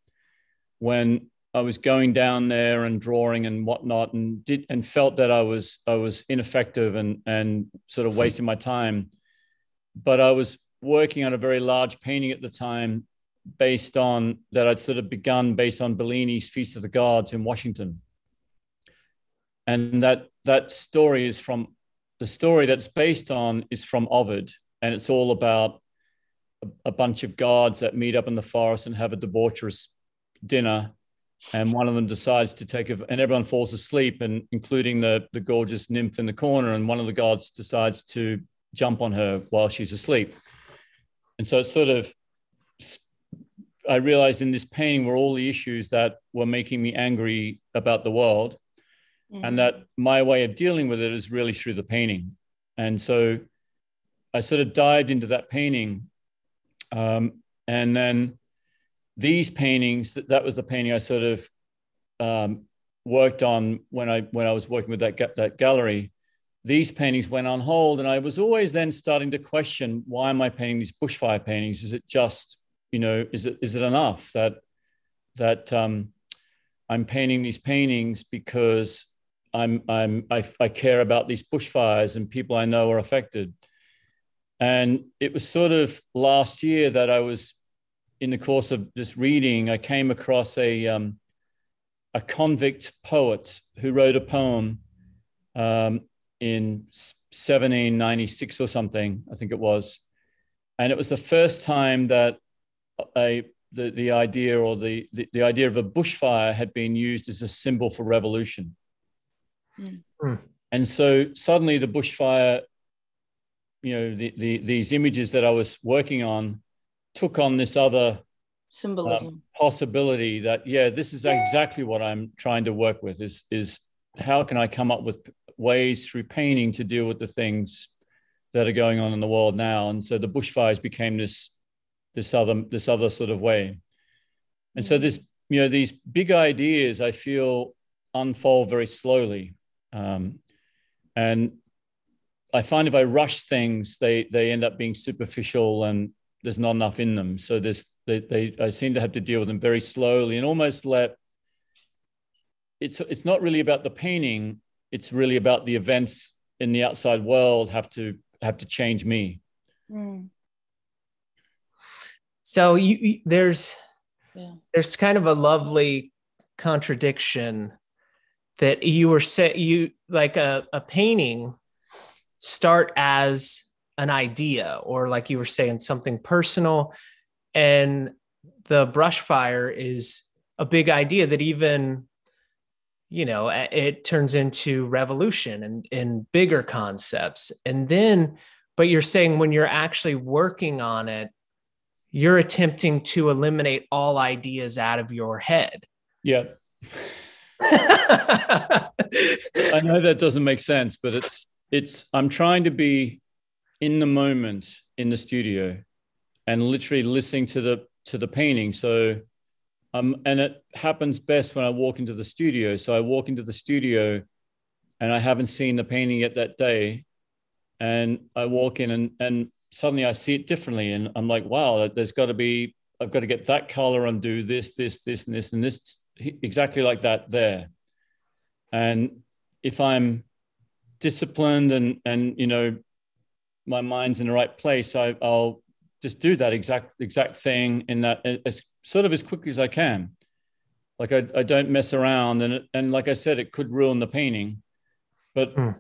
when I was going down there and drawing and whatnot, and did and felt that I was I was ineffective and and sort of wasting my time. But I was working on a very large painting at the time, based on that I'd sort of begun based on Bellini's Feast of the Gods in Washington, and that that story is from the story that's based on is from Ovid, and it's all about a, a bunch of gods that meet up in the forest and have a debaucherous dinner. And one of them decides to take a, and everyone falls asleep and including the the gorgeous nymph in the corner. And one of the gods decides to jump on her while she's asleep. And so it's sort of i realized in this painting were all the issues that were making me angry about the world mm-hmm. and that my way of dealing with it is really through the painting. And so i sort of dived into that painting um, and then these paintings that, that was the painting i sort of um, worked on when i when i was working with that that gallery. These paintings went on hold and i was always then starting to question why am i painting these bushfire paintings? Is it just you know is it is it enough that that um, i'm painting these paintings because i'm i'm I, I care about these bushfires and people i know are affected and it was sort of last year that i was in the course of just reading, I came across a um, a convict poet who wrote a poem um, in 1796 or something, I think it was, and it was the first time that a the, the idea or the, the, the idea of a bushfire had been used as a symbol for revolution. Mm. And so suddenly the bushfire, you know, the, the, these images that I was working on took on this other symbolism. um, possibility that yeah this is exactly what i'm trying to work with is is how can i come up with ways through painting to deal with the things that are going on in the world now. And so the bushfires became this this other this other sort of way. And so this you know these big ideas i feel unfold very slowly um, and i find if i rush things they they end up being superficial and there's not enough in them. So there's they, they I seem to have to deal with them very slowly and almost let it's it's not really about the painting. It's really about the events in the outside world have to have to change me. Mm. So you, you there's yeah. there's kind of a lovely contradiction that you were say you like a, a painting start as an idea or like you were saying something personal. And the brush fire is a big idea that even you know it turns into revolution and, and bigger concepts. And then but you're saying when you're actually working on it you're attempting to eliminate all ideas out of your head. Yeah i know that doesn't make sense but it's it's i'm trying to be in the moment in the studio and literally listening to the to the painting. So um, and it happens best when I walk into the studio. So I walk into the studio and I haven't seen the painting yet that day. And I walk in and, and suddenly I see it differently. And I'm like, wow, there's got to be, I've got to get that color and do this, this, this, and this, and this exactly like that there. And if I'm disciplined and, and, you know, my mind's in the right place, I, I'll just do that exact, exact thing in that as sort of as quickly as I can. Like I, I don't mess around. And, and like I said, it could ruin the painting but mm.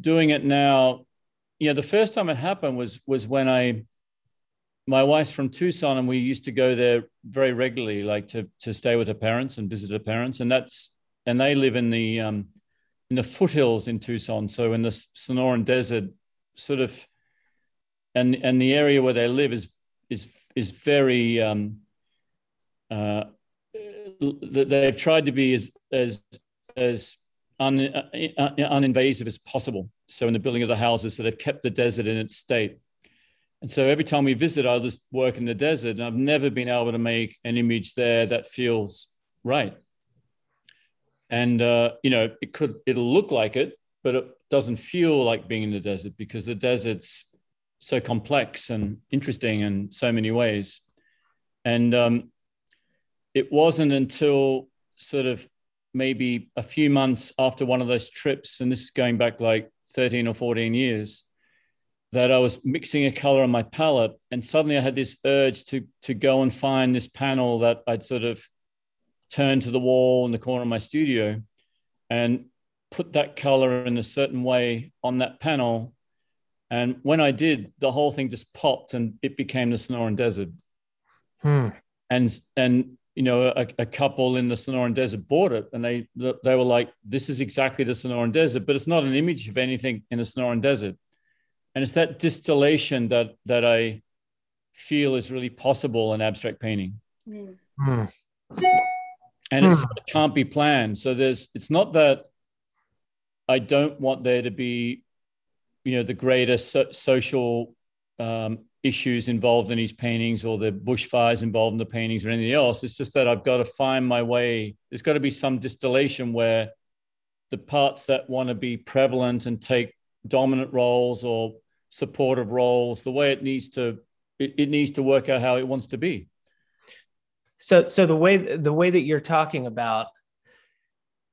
doing it now, you know, the first time it happened was was when I my wife's from Tucson and we used to go there very regularly, like to to stay with her parents and visit her parents. And that's and they live in the um in the foothills in Tucson. So in the Sonoran Desert, sort of and and the area where they live is is is very um uh they've tried to be as as as un, uh, uh, uninvasive as possible. So in the building of the houses, so they've kept the desert in its state. And so every time we visit, I'll just work in the desert, and I've never been able to make an image there that feels right. And uh, you know, it could it'll look like it, but it doesn't feel like being in the desert because the desert's so complex and interesting in so many ways. And um, it wasn't until sort of maybe a few months after one of those trips, and this is going back like 13 or 14 years, that I was mixing a color on my palette, and suddenly I had this urge to to go and find this panel that I'd sort of turned to the wall in the corner of my studio, and put that color in a certain way on that panel. And when I did, the whole thing just popped, and it became the Sonoran Desert. Hmm. And and you know, a, a, couple in the Sonoran Desert bought it, and they they were like, "This is exactly the Sonoran Desert," but it's not an image of anything in the Sonoran Desert, and it's that distillation that that I feel is really possible in abstract painting, mm. and mm. it can't be planned. So there's it's not that I don't want there to be, you know, the greatest so- social um, issues involved in these paintings or the bushfires involved in the paintings or anything else. It's just that I've got to find my way. There's got to be some distillation where the parts that want to be prevalent and take dominant roles or supportive roles, the way it needs to, it, it needs to work out how it wants to be. So, so the way the way that you're talking about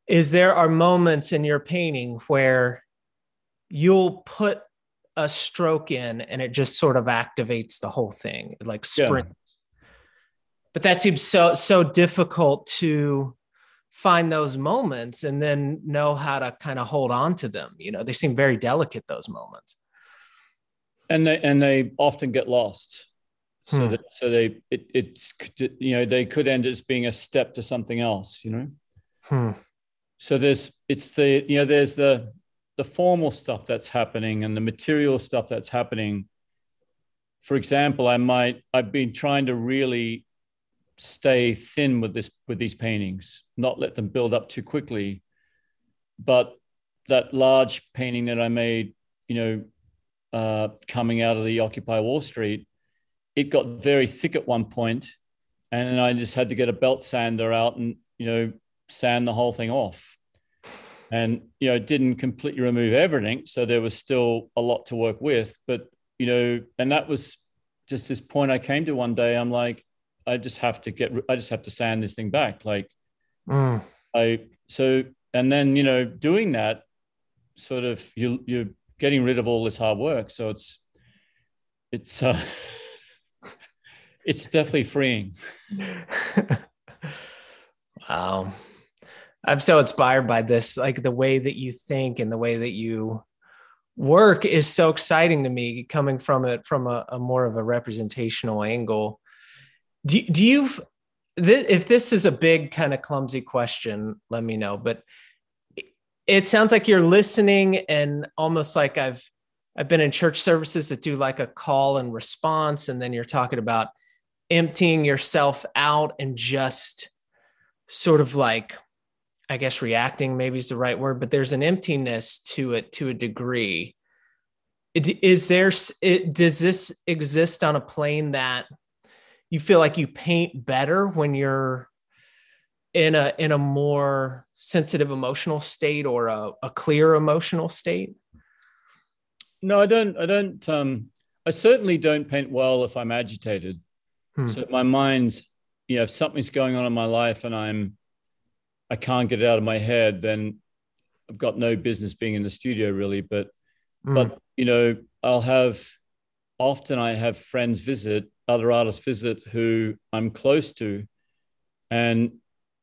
is there are moments in your painting where you'll put a stroke in and it just sort of activates the whole thing, like sprints. Yeah. But that seems so so difficult to find those moments and then know how to kind of hold on to them. You know, they seem very delicate those moments. And they and they often get lost. So hmm. that so they it it's you know they could end as being a step to something else. You know. Hmm. So there's it's the you know there's the the formal stuff that's happening and the material stuff that's happening for example i might i've been trying to really stay thin with this with these paintings not let them build up too quickly. But that large painting that i made you know uh, coming out of the occupy wall street it got very thick at one point and i just had to get a belt sander out and you know sand the whole thing off. And you know it didn't completely remove everything so there was still a lot to work with. But you know and that was just this point i came to one day. I'm like i just have to get i just have to sand this thing back like mm. i so and then you know doing that sort of you you're getting rid of all this hard work so it's it's uh it's definitely freeing wow I'm so inspired by this. Like the way that you think and the way that you work is so exciting to me coming from it from a, a more of a representational angle. Do, do you, th- if this is a big kind of clumsy question, let me know. But it sounds like you're listening and almost like I've, I've been in church services that do like a call and response. And then you're talking about emptying yourself out and just sort of like I guess reacting maybe is the right word, but there's an emptiness to it to a degree. is there it, does this exist on a plane that you feel like you paint better when you're in a in a more sensitive emotional state or a, a clear emotional state no i don't i don't um i certainly don't paint well if i'm agitated hmm. so my mind's you know if something's going on in my life and i'm i can't get it out of my head then i've got no business being in the studio really but hmm. but you know i'll have often i have friends visit other artists visit who i'm close to and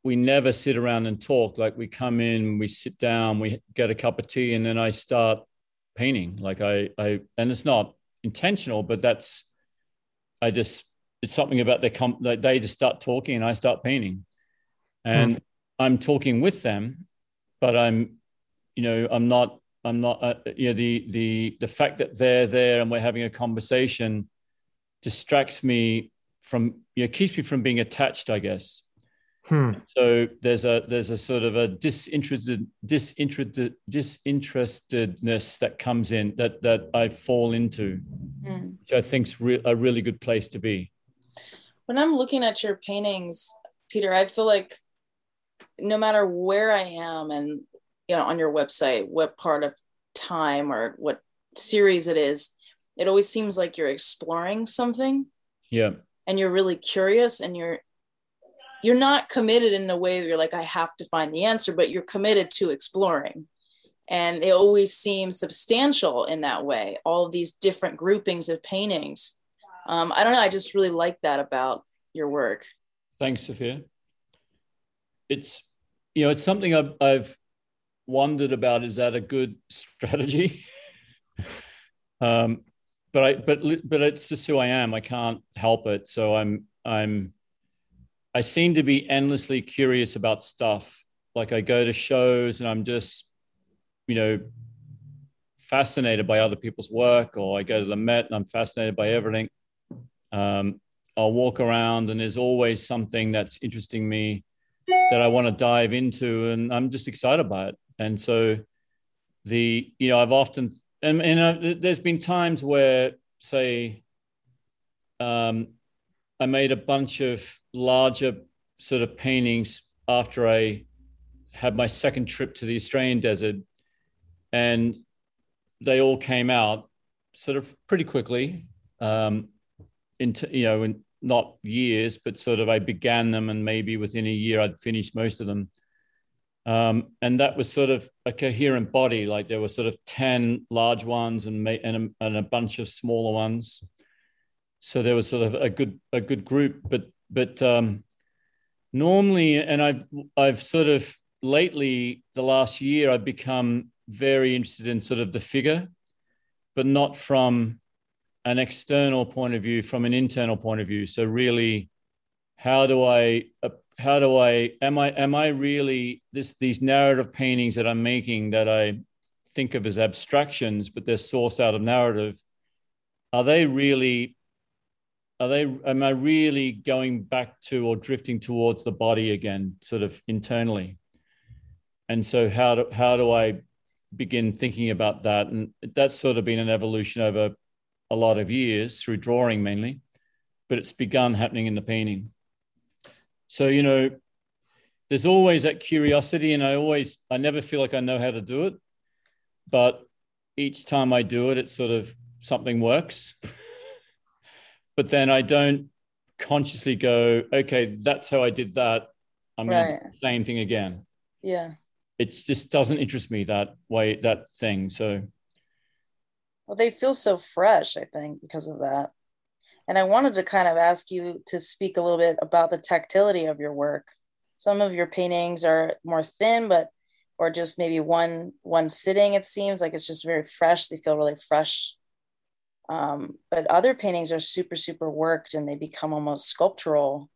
we never sit around and talk. Like we come in, we sit down, we get a cup of tea, and then I start painting. Like I, I, and it's not intentional, but that's, I just, it's something about their com- like they just start talking and I start painting, and hmm. I'm talking with them, but I'm, you know, I'm not, I'm not, uh, you know, the the the fact that they're there and we're having a conversation distracts me from, you know, keeps me from being attached, I guess. Hmm. So there's a there's a sort of a disinterested disinterested disinterestedness that comes in that that I fall into, hmm. which I think's re- a really good place to be. When I'm looking at your paintings, Peter, I feel like no matter where I am and you know on your website, what part of time or what series it is, it always seems like you're exploring something. Yeah. And you're really curious and you're you're not committed in the way that you're like i have to find the answer but you're committed to exploring. And they always seem substantial in that way all of these different groupings of paintings. Um, i don't know i just really like that about your work. Thanks sophia. It's you know it's something i've, I've wondered about. Is that a good strategy? Um, but i but but it's just who i am i can't help it so i'm i'm I seem to be endlessly curious about stuff. Like I go to shows and I'm just, you know, fascinated by other people's work, or I go to the Met and I'm fascinated by everything. Um, I'll walk around and there's always something that's interesting me that I want to dive into, and I'm just excited by it. And so, the you know, I've often and, uh, there's been times where, say, um, I made a bunch of larger sort of paintings after I had my second trip to the Australian desert, and they all came out sort of pretty quickly. Um, into you know, in not years, but sort of I began them, and maybe within a year I'd finished most of them. Um, and that was sort of a coherent body. Like there were sort of ten large ones and and a, and a bunch of smaller ones so there was sort of a good a good group but but um, normally and i've i've sort of lately the last year i've become very interested in sort of the figure but not from an external point of view from an internal point of view so really how do i how do i am i am i really this these narrative paintings that i'm making that i think of as abstractions but they're sourced out of narrative are they really are they am i really going back to or drifting towards the body again sort of internally? And so how do how do i begin thinking about that? And that's sort of been an evolution over a lot of years through drawing mainly but it's begun happening in the painting so you know there's always that curiosity and i always i never feel like i know how to do it but each time i do it it's sort of something works but then I don't consciously go, okay, that's how I did that. I'm right. going to do the same thing again. Yeah. It just doesn't interest me that way, that thing. So, well, they feel so fresh, I think, because of that. And I wanted to kind of ask you to speak a little bit about the tactility of your work. Some of your paintings are more thin, but or just maybe one one sitting. It seems like it's just very fresh. They feel really fresh um, but other paintings are super, super worked and they become almost sculptural.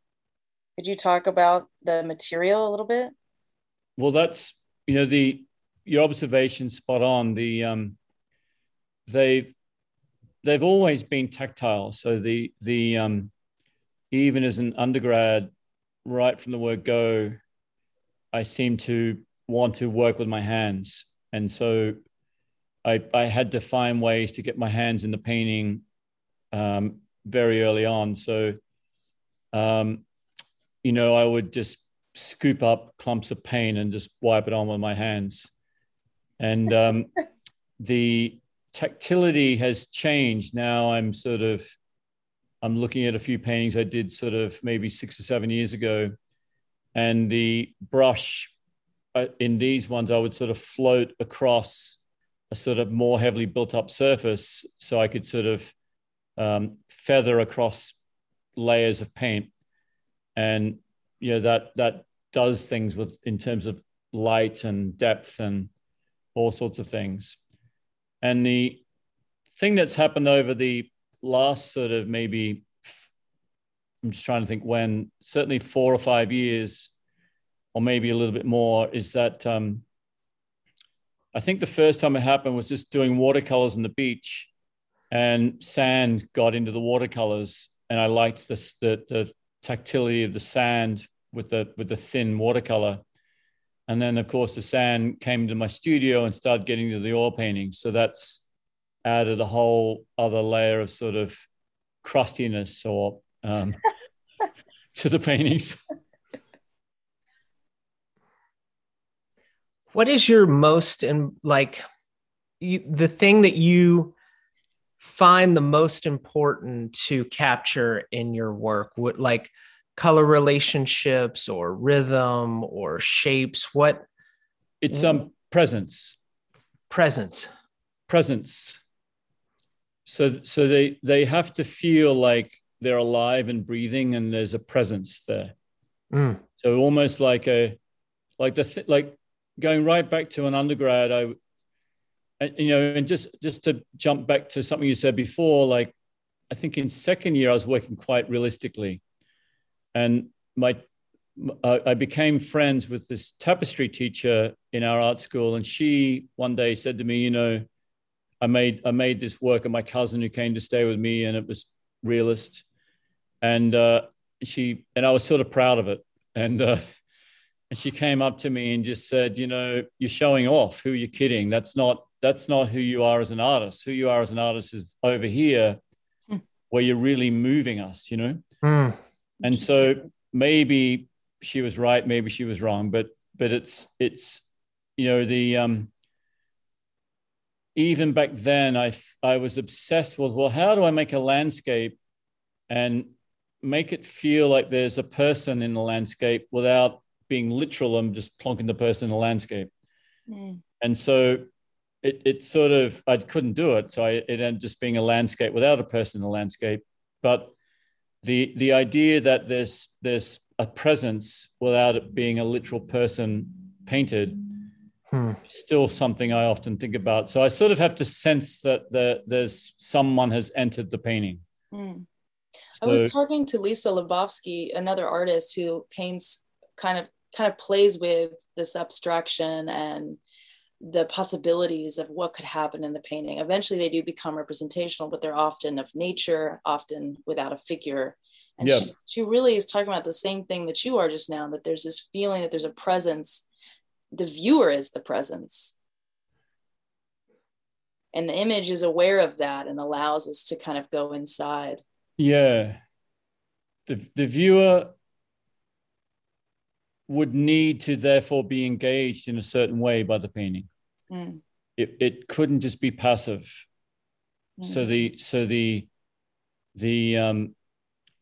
Could you talk about the material a little bit? Well, that's, you know, the, your observation spot on. The, um, they've, they've always been tactile. So the, the, um, even as an undergrad, right from the word go, I seem to want to work with my hands. And so I, I had to find ways to get my hands in the painting um, very early on. So, um, you know, I would just scoop up clumps of paint and just wipe it on with my hands. And um, the tactility has changed. Now I'm sort of, I'm looking at a few paintings I did sort of maybe six or seven years ago. And the brush uh, in these ones, I would sort of float across a sort of more heavily built up surface so I could sort of um, feather across layers of paint. And you know that that does things with in terms of light and depth and all sorts of things. And the thing that's happened over the last sort of maybe I'm just trying to think when certainly four or five years or maybe a little bit more is that um, I think the first time it happened was just doing watercolors on the beach, and sand got into the watercolors, and I liked this, the the tactility of the sand with the with the thin watercolor. And then, of course, the sand came to my studio and started getting to the oil paintings. So that's added a whole other layer of sort of crustiness or um, to the paintings. what is your most and like you, the thing that you find the most important to capture in your work what like color relationships or rhythm or shapes what it's um presence. Presence. Presence. So so they they have to feel like they're alive and breathing and there's a presence there. Mm. so almost like a like the th- like going right back to an undergrad, I, you know, and just just to jump back to something you said before, like I think in second year I was working quite realistically, and my I became friends with this tapestry teacher in our art school, and she one day said to me, you know, I made I made this work of my cousin who came to stay with me, and it was realist, and uh, she and I was sort of proud of it, and. Uh, and she came up to me and just said, "You know, you're showing off. Who you're kidding? That's not that's not who you are as an artist. Who you are as an artist is over here, mm. where you're really moving us. You know." Mm. And so maybe she was right, maybe she was wrong, but but it's it's you know the um even back then I I was obsessed with well how do I make a landscape and make it feel like there's a person in the landscape without being literal and just plonking the person in the landscape. Mm. And so it, it sort of, I couldn't do it. So I, it ended up just being a landscape without a person in the landscape. But the, the idea that there's, there's a presence without it being a literal person painted hmm. still something I often think about. So I sort of have to sense that the, there's someone has entered the painting. Mm. So, I was talking to Lisa Lebofsky, another artist who paints kind of kind of plays with this abstraction and the possibilities of what could happen in the painting. Eventually, they do become representational, but they're often of nature, often without a figure. And yeah. she, she really is talking about the same thing that you are just now that there's this feeling that there's a presence. The viewer is the presence. And the image is aware of that and allows us to kind of go inside. Yeah. The, the viewer would need to therefore be engaged in a certain way by the painting. Mm. It, it couldn't just be passive. Mm. So the so the the um,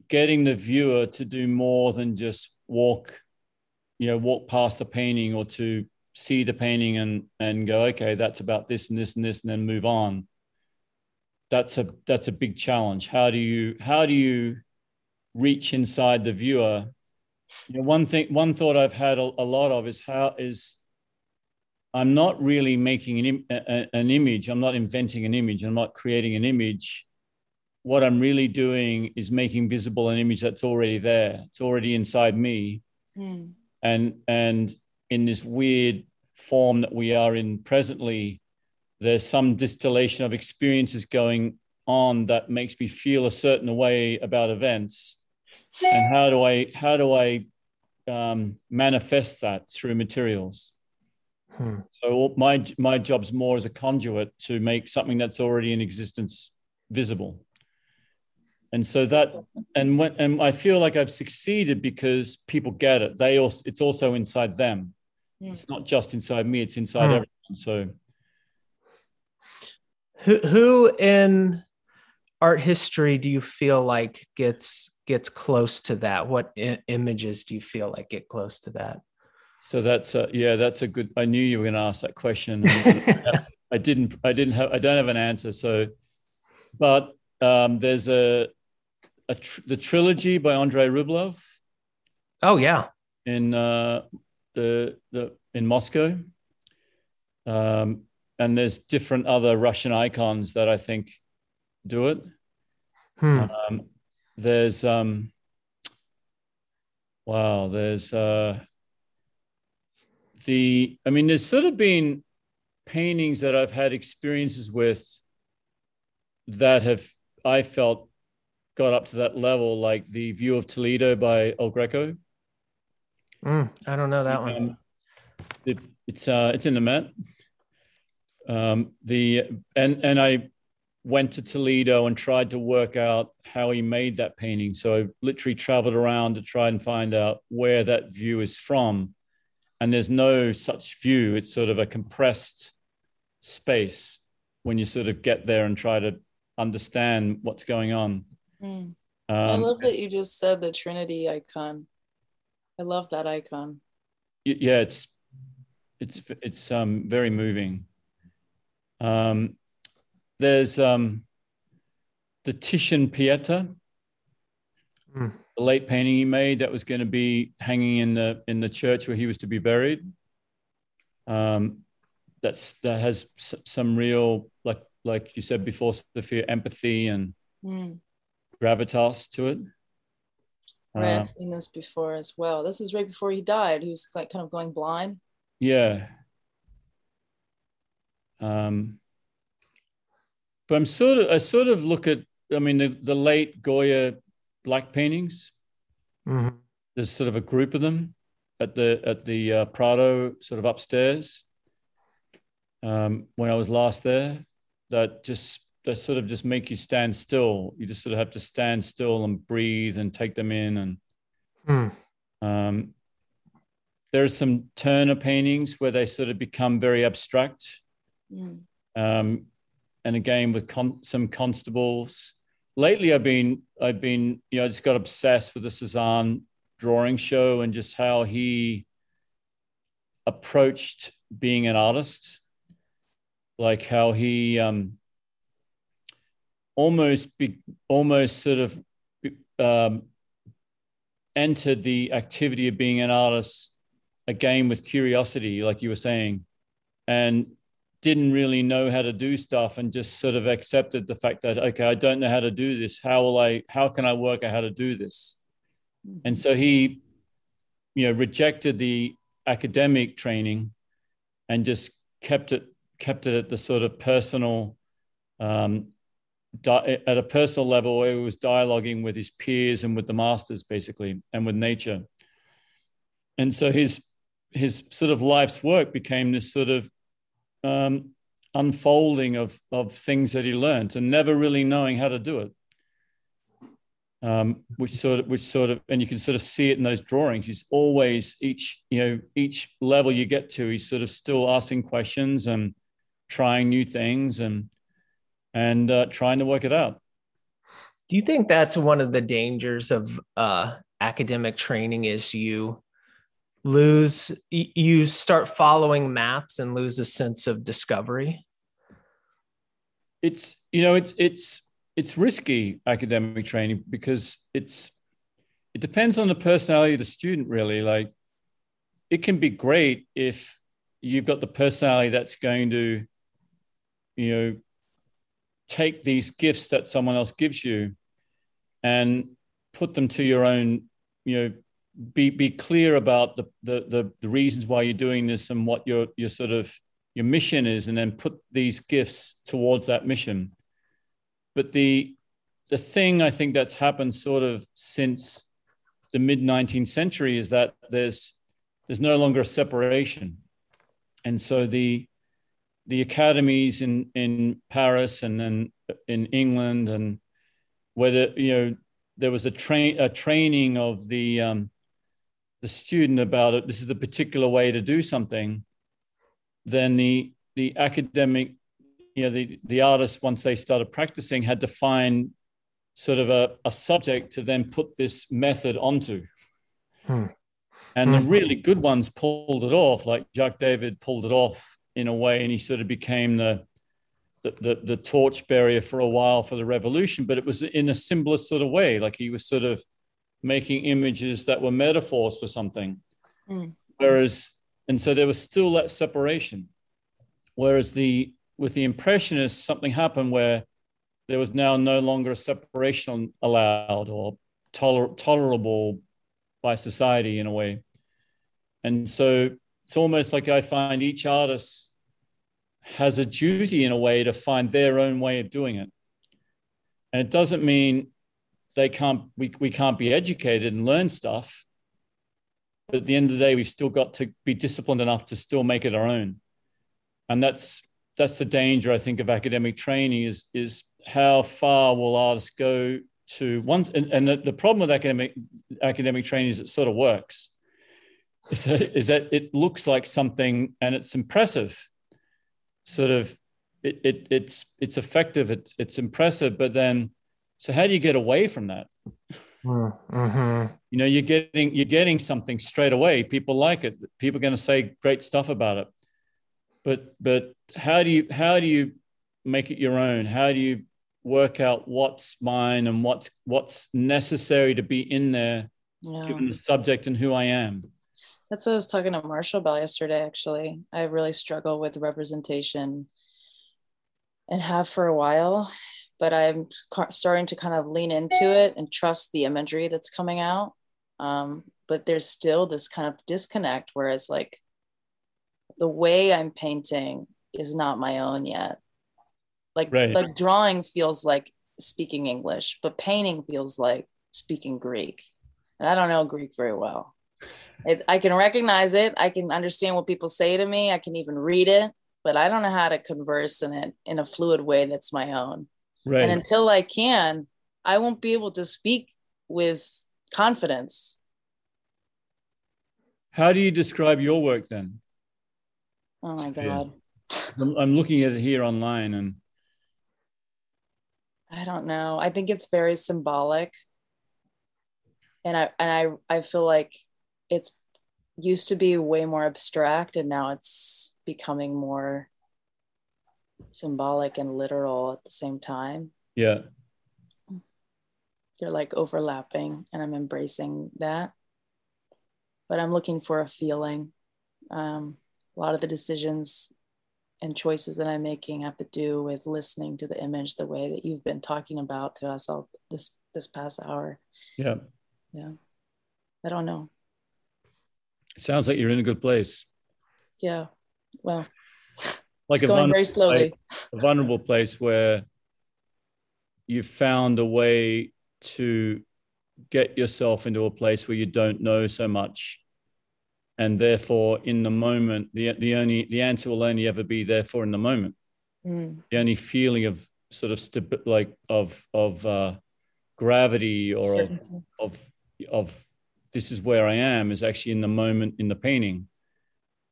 getting the viewer to do more than just walk, you know, walk past the painting or to see the painting and and go, okay, that's about this and this and this, and then move on. That's a that's a big challenge. How do you how do you reach inside the viewer you know, one thing, one thought I've had a, a, lot of is how is I'm not really making an, a, an image. I'm not inventing an image. I'm not creating an image. What I'm really doing is making visible an image that's already there. It's already inside me, mm. and and in this weird form that we are in presently, there's some distillation of experiences going on that makes me feel a certain way about events and how do I how do I um, manifest that through materials? Hmm. So my my job's more as a conduit to make something that's already in existence visible. And so that and when and I feel like I've succeeded because people get it. They also it's also inside them. Hmm. It's not just inside me, it's inside hmm. everyone. So who who in art history do you feel like gets gets close to that? What I- images do you feel like get close to that? So that's a, yeah, that's a good. I knew you were going to ask that question. I didn't. I didn't have. I don't have an answer. So, but um, there's a, a tr- the Trinity by Andrei Rublev. Oh yeah, in uh, the the in Moscow. Um, and there's different other Russian icons that I think do it. Hmm. Um, there's um, wow, there's uh, the I mean, there's sort of been paintings that I've had experiences with that have I felt got up to that level, like the View of Toledo by El Greco. Mm, I don't know that one. Um, it, it's uh, it's in the Met. Um, the and and I went to Toledo and tried to work out how he made that painting. So I literally traveled around to try and find out where that view is from. And there's no such view. It's sort of a compressed space when you sort of get there and try to understand what's going on. Mm. um, i love that you just said the trinity icon. I love that icon. Yeah it's it's it's um very moving. Um there's um the titian pieta mm the late painting he made that was going to be hanging in the in the church where he was to be buried. Um, that's that has some real like like you said before, Sophia, empathy and mm. gravitas to it. Right, uh, I've seen this before as well. This is right before he died. He was like kind of going blind. Yeah. Um, but I'm sort of I sort of look at I mean the, the late Goya black paintings. Mm-hmm. There's sort of a group of them at the at the uh, Prado, sort of upstairs. Um, when I was last there, that just that sort of just make you stand still. You just sort of have to stand still and breathe and take them in. And mm. um, there are some Turner paintings where they sort of become very abstract. Mm. Um, and again with con- some constables. Lately I've been I've been you know I just got obsessed with the Cezanne drawing show and just how he approached being an artist, like how he um, almost be, almost sort of um, entered the activity of being an artist again with curiosity, like you were saying, and didn't really know how to do stuff and just sort of accepted the fact that okay i don't know how to do this. How will i how can i work out how to do this? Mm-hmm. and so he you know rejected the academic training and just kept it kept it at the sort of personal um, di- at a personal level where he was dialoguing with his peers and with the masters basically and with nature. And so his his sort of life's work became this sort of um, unfolding of of things that he learned and never really knowing how to do it. Um, which sort of which sort of and you can sort of see it in those drawings. He's always each you know each level you get to, he's sort of still asking questions and trying new things and and uh, trying to work it out. Do you think that's one of the dangers of uh, academic training? Is you lose you start following maps and lose a sense of discovery? It's you know it's it's it's risky academic training because it's it depends on the personality of the student really. Like it can be great if you've got the personality that's going to you know take these gifts that someone else gives you and put them to your own you know be be clear about the, the the the, reasons why you're doing this and what your your sort of your mission is and then put these gifts towards that mission. But the the thing i think that's happened sort of since the mid 19th century is that there's there's no longer a separation. And so the the academies in in Paris and then in England and whether you know there was a train a training of the um, the student about it. This is the particular way to do something. Then the the academic, you know, the the artist once they started practicing had to find sort of a, a subject to then put this method onto. Hmm. And the hmm. really good ones pulled it off, like Jacques David pulled it off in a way, and he sort of became the the, the, the torch bearer for a while for the revolution, but it was in a symbolist sort of way, like he was sort of making images that were metaphors for something. Mm. Whereas, and so there was still that separation. Whereas the with the impressionists, something happened where there was now no longer a separation allowed or toler- tolerable by society in a way. And so it's almost like I find each artist has a duty in a way to find their own way of doing it. And it doesn't mean they can't we, we can't be educated and learn stuff. But at the end of the day, we've still got to be disciplined enough to still make it our own. And that's that's the danger, I think, of academic training is, is how far will artists go to once and, and the, the problem with academic academic training is it sort of works. Is that, is that it looks like something and it's impressive. Sort of it, it it's it's effective, it's it's impressive, but then so how do you get away from that? Mm-hmm. You know, you're getting you're getting something straight away. People like it. People are going to say great stuff about it. But but how do you how do you make it your own? How do you work out what's mine and what's what's necessary to be in there, yeah. given the subject and who I am? That's what I was talking to Marshall about yesterday. Actually, I really struggle with representation and have for a while but I'm starting to kind of lean into it and trust the imagery that's coming out. Um, but there's still this kind of disconnect where it's like the way I'm painting is not my own yet. Like right. like drawing feels like speaking English, but painting feels like speaking Greek. And I don't know Greek very well. It, I can recognize it. I can understand what people say to me. I can even read it, but I don't know how to converse in it in a fluid way that's my own. Right. And until I can, I won't be able to speak with confidence. How do you describe your work then? Oh my God. I'm looking at it here online and I don't know. I think it's very symbolic. And I and I I feel like it's used to be way more abstract and now it's becoming more symbolic and literal at the same time. Yeah. They're like overlapping, and I'm embracing that. But I'm looking for a feeling. Um, a lot of the decisions and choices that I'm making have to do with listening to the image the way that you've been talking about to us all this this past hour. Yeah. Yeah. I don't know. It sounds like you're in a good place. Yeah. Well, like it's a going very slowly. Place, a vulnerable place where you found a way to get yourself into a place where you don't know so much and therefore in the moment the, the only the answer will only ever be therefore in the moment mm. the only feeling of sort of st- like of of uh, gravity or of, of of this is where i am is actually in the moment in the painting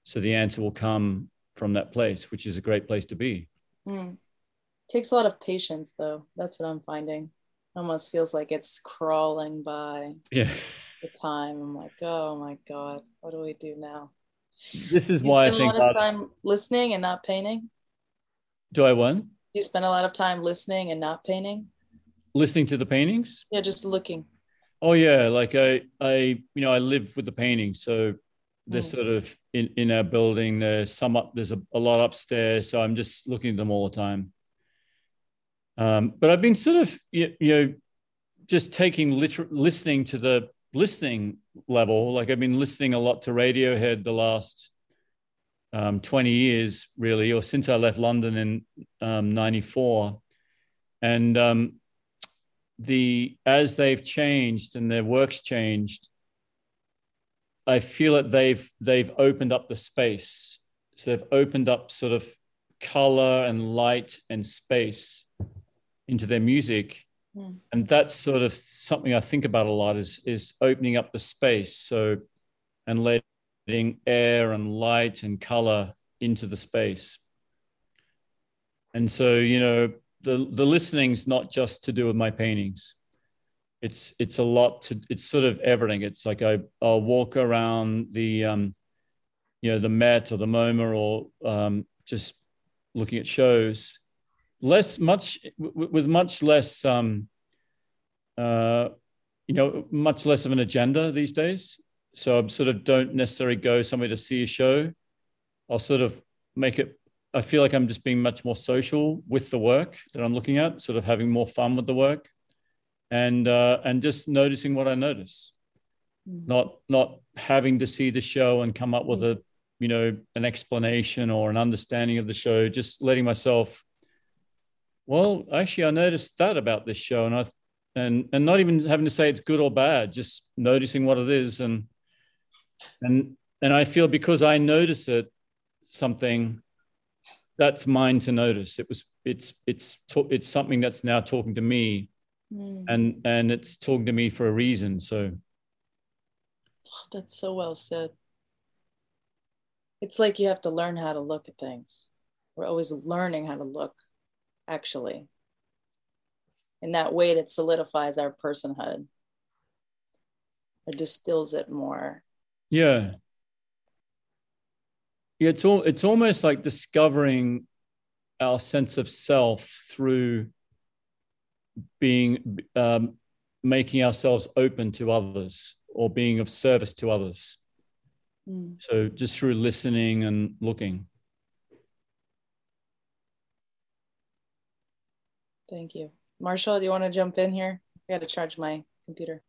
so the answer will come from that place, which is a great place to be. Mm. Takes a lot of patience, though. That's what I'm finding. Almost feels like it's crawling by. Yeah. The time. I'm like, oh my god, what do we do now? This is you why I think a lot of time listening and not painting. Do I what? You spend a lot of time listening and not painting. Listening to the paintings. Yeah, just looking. Oh yeah, like I, I, you know, I live with the paintings, so they're mm. sort of in, in our building. There's some up, there's a, a lot upstairs. So I'm just looking at them all the time. Um, but I've been sort of, you, you know, just taking liter- listening to the listening level. Like I've been listening a lot to Radiohead the last um, 20 years, really, or since I left London in um, 94. And um, the as they've changed and their works changed, I feel that they've they've opened up the space. So they've opened up sort of color and light and space into their music. Mm. and that's sort of something i think about a lot is is opening up the space. So and letting air and light and color into the space. And so you know the the listening's not just to do with my paintings it's it's a lot to it's sort of everything. It's like i i'll walk around the um you know the met or the moma or um just looking at shows. Less much with much less um uh you know much less of an agenda these days. So i sort of don't necessarily go somewhere to see a show. I'll sort of make it i feel like i'm just being much more social with the work that i'm looking at sort of having more fun with the work and uh and just noticing what i notice mm. not not having to see the show and come up with a you know an explanation or an understanding of the show just letting myself well actually i noticed that about this show and i and and not even having to say it's good or bad just noticing what it is and and and i feel because i notice it something that's mine to notice it was it's it's it's something that's now talking to me mm. and and it's talking to me for a reason so oh, that's so well said it's like you have to learn how to look at things. We're always learning how to look, actually, in that way that solidifies our personhood or distills it more. Yeah. Yeah, it's all it's almost like discovering our sense of self through being um, making ourselves open to others or being of service to others. Mm. So just through listening and looking. Thank you. Marshall, do you want to jump in here? I got to charge my computer.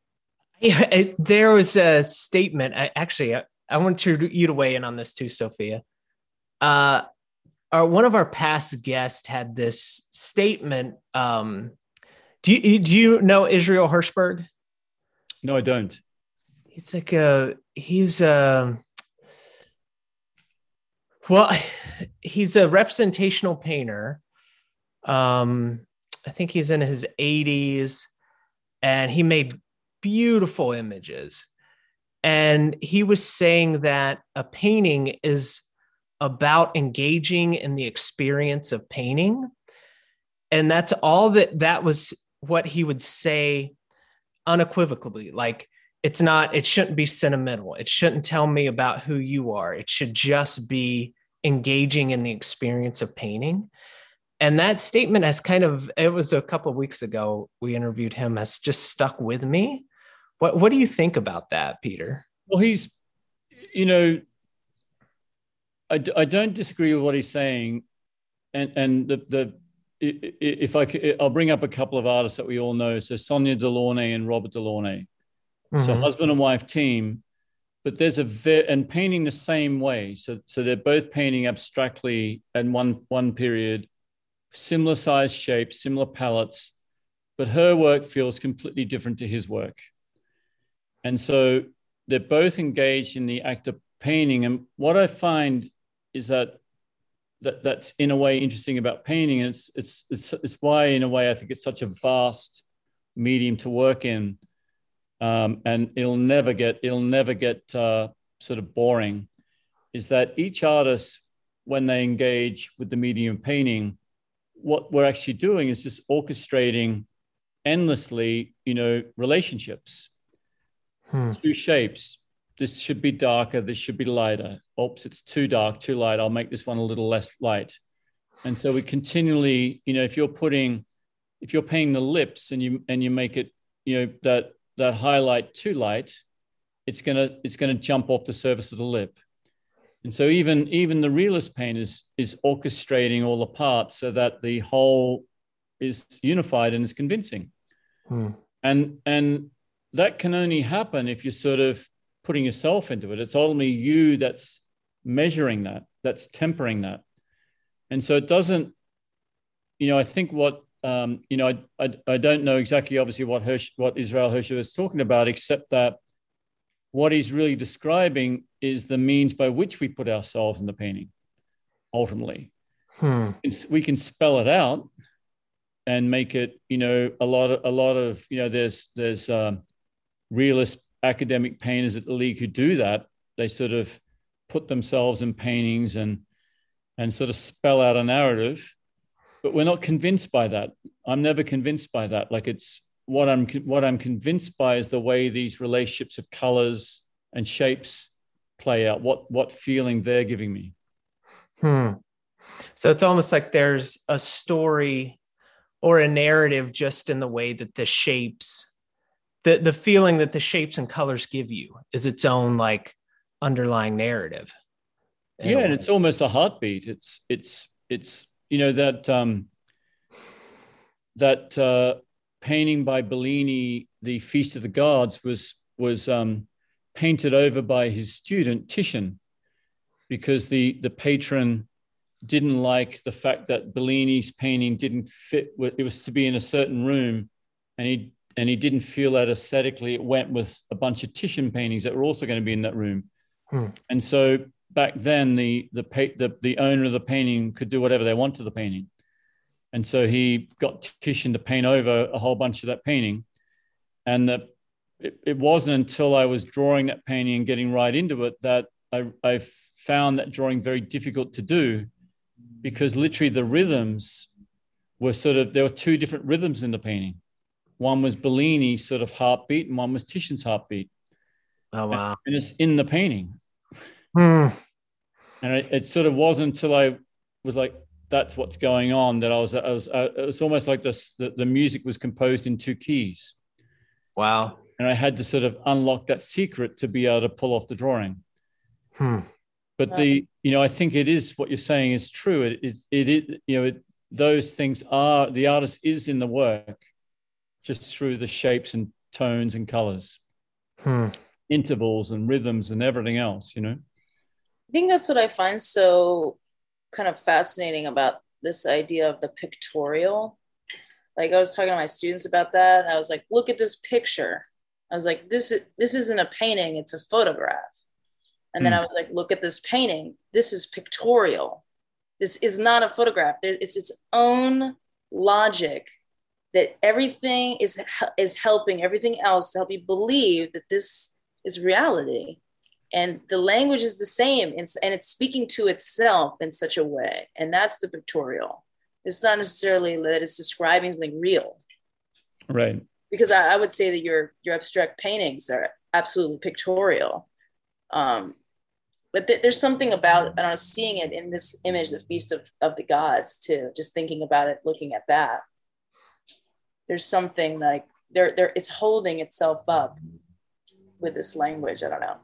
Yeah, it, there was a statement. I, actually, I, I want you, you to weigh in on this too, Sophia. Uh, our, one of our past guests had this statement. Um, do you do you know Israel Hershberg? No, I don't. He's like a he's a well, he's a representational painter. Um, I think he's in his 80s and he made beautiful images. And he was saying that a painting is about engaging in the experience of painting. And that's all that that was what he would say unequivocally. Like, it's not it shouldn't be sentimental. It shouldn't tell me about who you are. It should just be engaging in the experience of painting. And that statement has kind of it was a couple of weeks ago we interviewed him has just stuck with me. What what do you think about that peter? Well he's you know i, I don't disagree with what he's saying. And and the the if I could, I'll bring up a couple of artists that we all know. So Sonia Delaunay and Robert Delaunay. Mm-hmm. So husband and wife team, but there's a ve- and painting the same way. So so they're both painting abstractly in one one period, similar size shapes, similar palettes, but her work feels completely different to his work. And so they're both engaged in the act of painting. And what I find is that that that's in a way interesting about painting. And it's it's it's it's why in a way I think it's such a vast medium to work in um, and it'll never get it'll never get uh, sort of boring. Is that each artist, when they engage with the medium of painting, what we're actually doing is just orchestrating endlessly, you know, relationships. Hmm. Two shapes. This should be darker. This should be lighter. Oops, it's too dark, too light. I'll make this one a little less light. And so we continually, you know, if you're putting, if you're painting the lips and you and you make it, you know, that that highlight too light, it's gonna it's gonna jump off the surface of the lip. And so even even the realist paint is is orchestrating all the parts so that the whole is unified and is convincing. Hmm. And and that can only happen if you're sort of putting yourself into it. It's only you that's measuring that, that's tempering that. And so it doesn't, you know, I think what um, you know, I, I, I, don't know exactly, obviously, what Hirsch, what Israel Hersher is talking about, except that what he's really describing is the means by which we put ourselves in the painting. ultimately. Hmm. We can spell it out and make it, you know, a lot of a lot of, you know, there's there's um, realist academic painters at the league who do that. They sort of put themselves in paintings and and sort of spell out a narrative, but we're not convinced by that. I'm never convinced by that. Like it's what I'm what I'm convinced by is the way these relationships of colors and shapes play out. What what feeling they're giving me. Hmm. So it's almost like there's a story or a narrative just in the way that the shapes, the the feeling that the shapes and colors give you is its own like underlying narrative. Yeah, and it's almost a heartbeat. It's it's it's you know that um that uh painting by Bellini, the Feast of the Gods, was was um, painted over by his student Titian, because the the patron didn't like the fact that Bellini's painting didn't fit. It was to be in a certain room, and he and he didn't feel that aesthetically it went with a bunch of Titian paintings that were also going to be in that room. Hmm. And so back then, the the, the the owner of the painting could do whatever they want to the painting. And so he got Titian to paint over a whole bunch of that painting. And the, it, it, wasn't until I was drawing that painting and getting right into it that I, I found that drawing very difficult to do because literally the rhythms were sort of, there were two different rhythms in the painting. One was Bellini's sort of heartbeat and one was Titian's heartbeat. Oh, wow. And it's in the painting. Hmm. And it, it sort of wasn't until I was like, that's what's going on. That I was, I was, uh, it was almost like this, the, the music was composed in two keys. Wow. And I had to sort of unlock that secret to be able to pull off the drawing. Hmm. But the, you know, I think it is what you're saying is true. It is, it is, you know, it, those things are, the artist is in the work just through the shapes and tones and colors, hmm. intervals and rhythms and everything else, you know? I think that's what I find so kind of fascinating about this idea of the pictorial. Like I was talking to my students about that. I was like, look at this picture. I was like, this is this isn't a painting, it's a photograph. And then hmm. I was like, look at this painting. This is pictorial. This is not a photograph. It's its own logic that everything is is helping everything else to help you believe that this is reality. And the language is the same and, and it's speaking to itself in such a way. And that's the pictorial. It's not necessarily that it's describing something real. Right. Because I, I would say that your your abstract paintings are absolutely pictorial. Um, but th- there's something about I was seeing it in this image, the Feast of, of the Gods, too. Just thinking about it, looking at that, there's something like there, there. It's holding itself up with this language. I don't know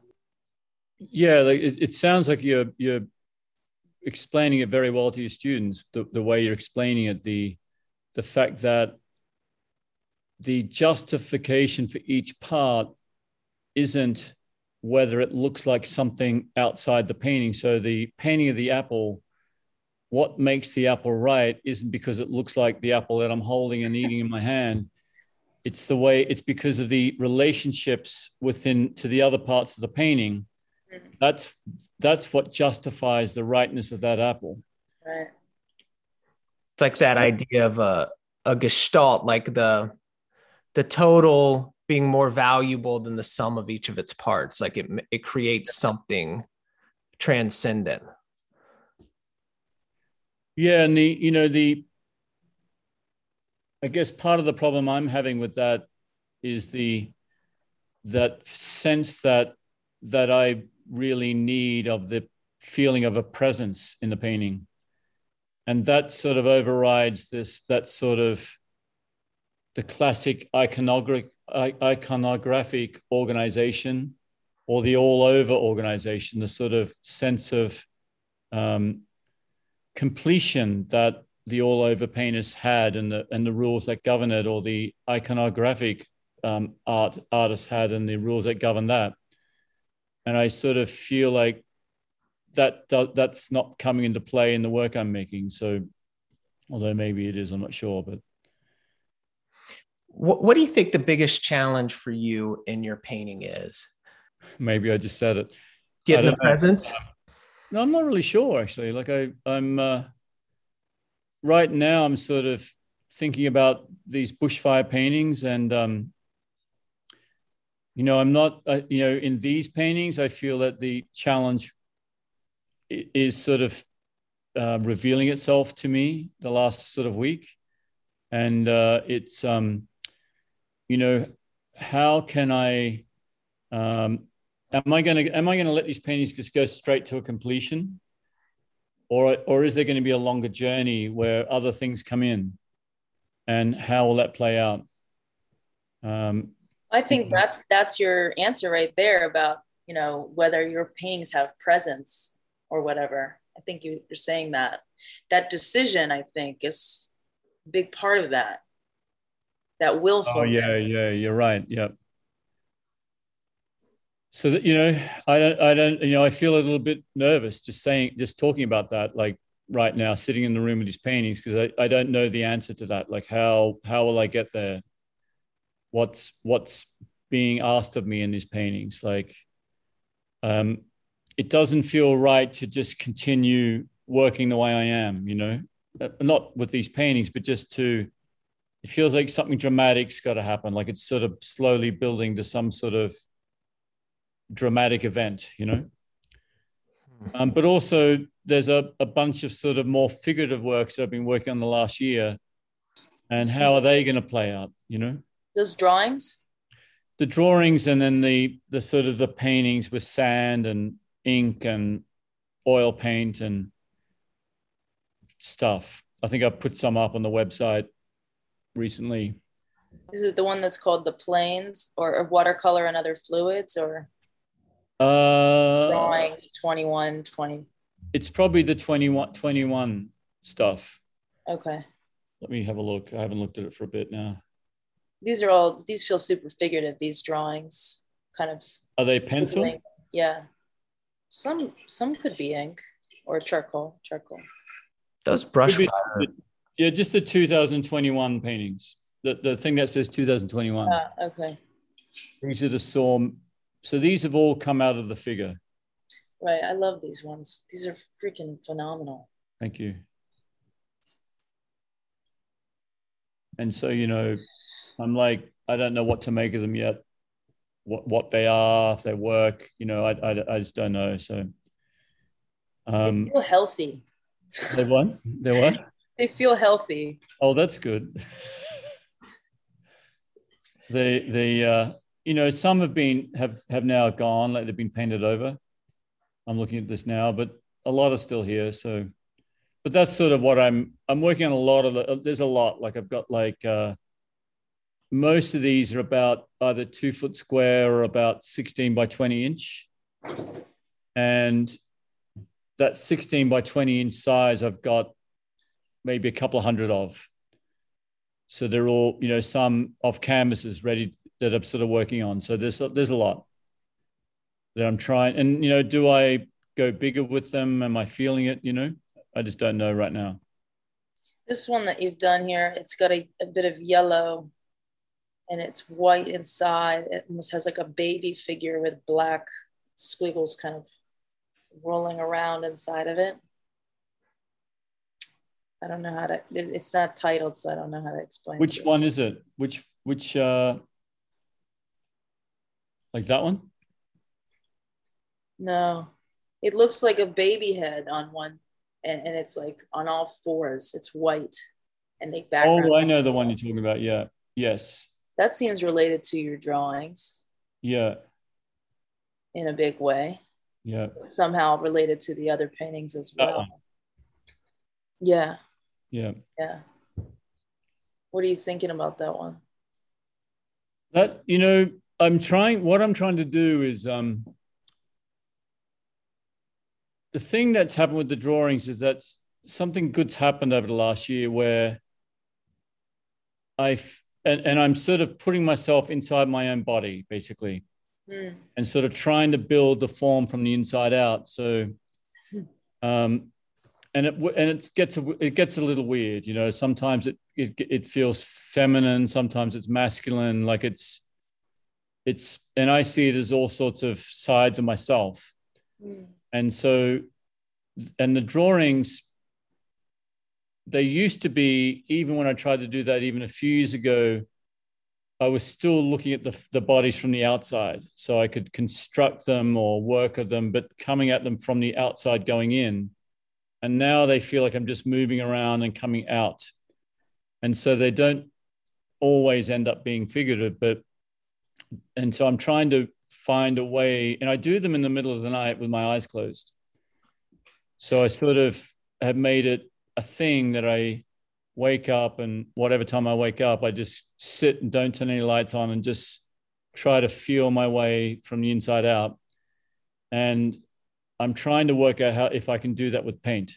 yeah like it, it, sounds like you're you're explaining it very well to your students the, the way you're explaining it the the fact that the justification for each part isn't whether it looks like something outside the painting so the painting of the apple what makes the apple right isn't because it looks like the apple that i'm holding and eating in my hand it's the way it's because of the relationships within to the other parts of the painting. That's that's what justifies the rightness of that apple. Right. It's like that idea of a a gestalt, like the the total being more valuable than the sum of each of its parts. Like it it creates something transcendent. Yeah, and the you know the I guess part of the problem I'm having with that is the that sense that that I really need of the feeling of a presence in the painting. And that sort of overrides this, that sort of the classic iconographic, iconographic organization or the all over organization, the sort of sense of um, completion that the all over painters had and the, and the rules that govern it, or the iconographic um, art artists had and the rules that govern that and I sort of feel like that that's not coming into play in the work I'm making. So, although maybe it is, I'm not sure. But what, what do you think the biggest challenge for you in your painting is? Maybe I just said it. Get the presence. No, I'm not really sure actually. Like I, I'm uh, right now. I'm sort of thinking about these bushfire paintings, and um, you know, I'm not. Uh, you know, in these paintings, I feel that the challenge is sort of uh, revealing itself to me the last sort of week, and uh, it's um, you know, how can I um, am I going to am I going to let these paintings just go straight to a completion, or or is there going to be a longer journey where other things come in, and how will that play out? Um, I think that's that's your answer right there about you know whether your paintings have presence or whatever. I think you, you're saying that that decision I think is a big part of that. That willful. Oh yeah, yeah, you're right. Yep so that you know i don't i don't you know i feel a little bit nervous just saying just talking about that like right now sitting in the room with these paintings because I, I don't know the answer to that. Like how how will i get there? What's what's being asked of me in these paintings? Like um it doesn't feel right to just continue working the way i am you know? Uh, not with these paintings but just to it feels like something dramatic's got to happen. Like it's sort of slowly building to some sort of dramatic event, you know. Hmm. Um, but also, there's a, a bunch of sort of more figurative works that I've been working on the last year. And how are they going to play out, you know? Those drawings? The drawings and then the, the sort of the paintings with sand and ink and oil paint and stuff. I think I put some up on the website recently. Is it the one that's called the planes or, or watercolor and other fluids or? Uh, drawing 21, 20. It's probably the 21, 21 stuff. Okay. Let me have a look. I haven't looked at it for a bit now. These are all, these feel super figurative, these drawings kind of. Are they pencil? Yeah. Some, some could be ink or charcoal, charcoal. Those brush fire. Yeah, just the 2021 paintings. The, the thing that says 2021. Uh, okay. These are the saw so these have all come out of the figure. Right. I love these ones. These are freaking phenomenal. Thank you. And so, you know, I'm like, I don't know what to make of them yet. What what they are, if they work, you know, I, I, I just don't know. So um healthy. they feel healthy. They what? They what? they feel healthy. Oh, that's good. the the uh you know, some have been have have now gone, like they've been painted over. I'm looking at this now, but a lot are still here. So, but that's sort of what I'm. I'm working on a lot of the. There's a lot. Like I've got like uh, most of these are about either two foot square or about 16 by 20 inch, and that 16 by 20 inch size I've got maybe a couple of hundred of. So they're all, you know, some off canvases ready that I'm sort of working on. So there's there's a lot that I'm trying. And you know, do I go bigger with them? Am I feeling it? You know, I just don't know right now. This one that you've done here, it's got a, a bit of yellow and it's white inside. It almost has like a baby figure with black squiggles kind of rolling around inside of it. I don't know how to. It's not titled, so I don't know how to explain. Which one is it? Which which uh like that one? No, it looks like a baby head on one, and, and it's like on all fours. It's white, and they back. Oh, I know the one you're talking about. Yeah. Yes. That seems related to your drawings. Yeah. In a big way. Yeah. Somehow related to the other paintings as well. Yeah. Yeah. Yeah. What are you thinking about that one? That you know, I'm trying. What I'm trying to do is um, the thing that's happened with the drawings is that something good's happened over the last year where I've and, and I'm sort of putting myself inside my own body basically, mm. and sort of trying to build the form from the inside out. So, um, and it and it gets a, it gets a little weird, you know. Sometimes it it it feels feminine, sometimes it's masculine, like it's it's and I see it as all sorts of sides of myself. Mm. And so and the drawings they used to be even when i tried to do that even a few years ago i was still looking at the, the bodies from the outside so i could construct them or work of them but coming at them from the outside going in and now they feel like i'm just moving around and coming out and so they don't always end up being figurative but and so i'm trying to find a way and i do them in the middle of the night with my eyes closed. So i sort of have made it a thing that i wake up and whatever time i wake up i just sit and don't turn any lights on and just try to feel my way from the inside out. And i'm trying to work out how if i can do that with paint.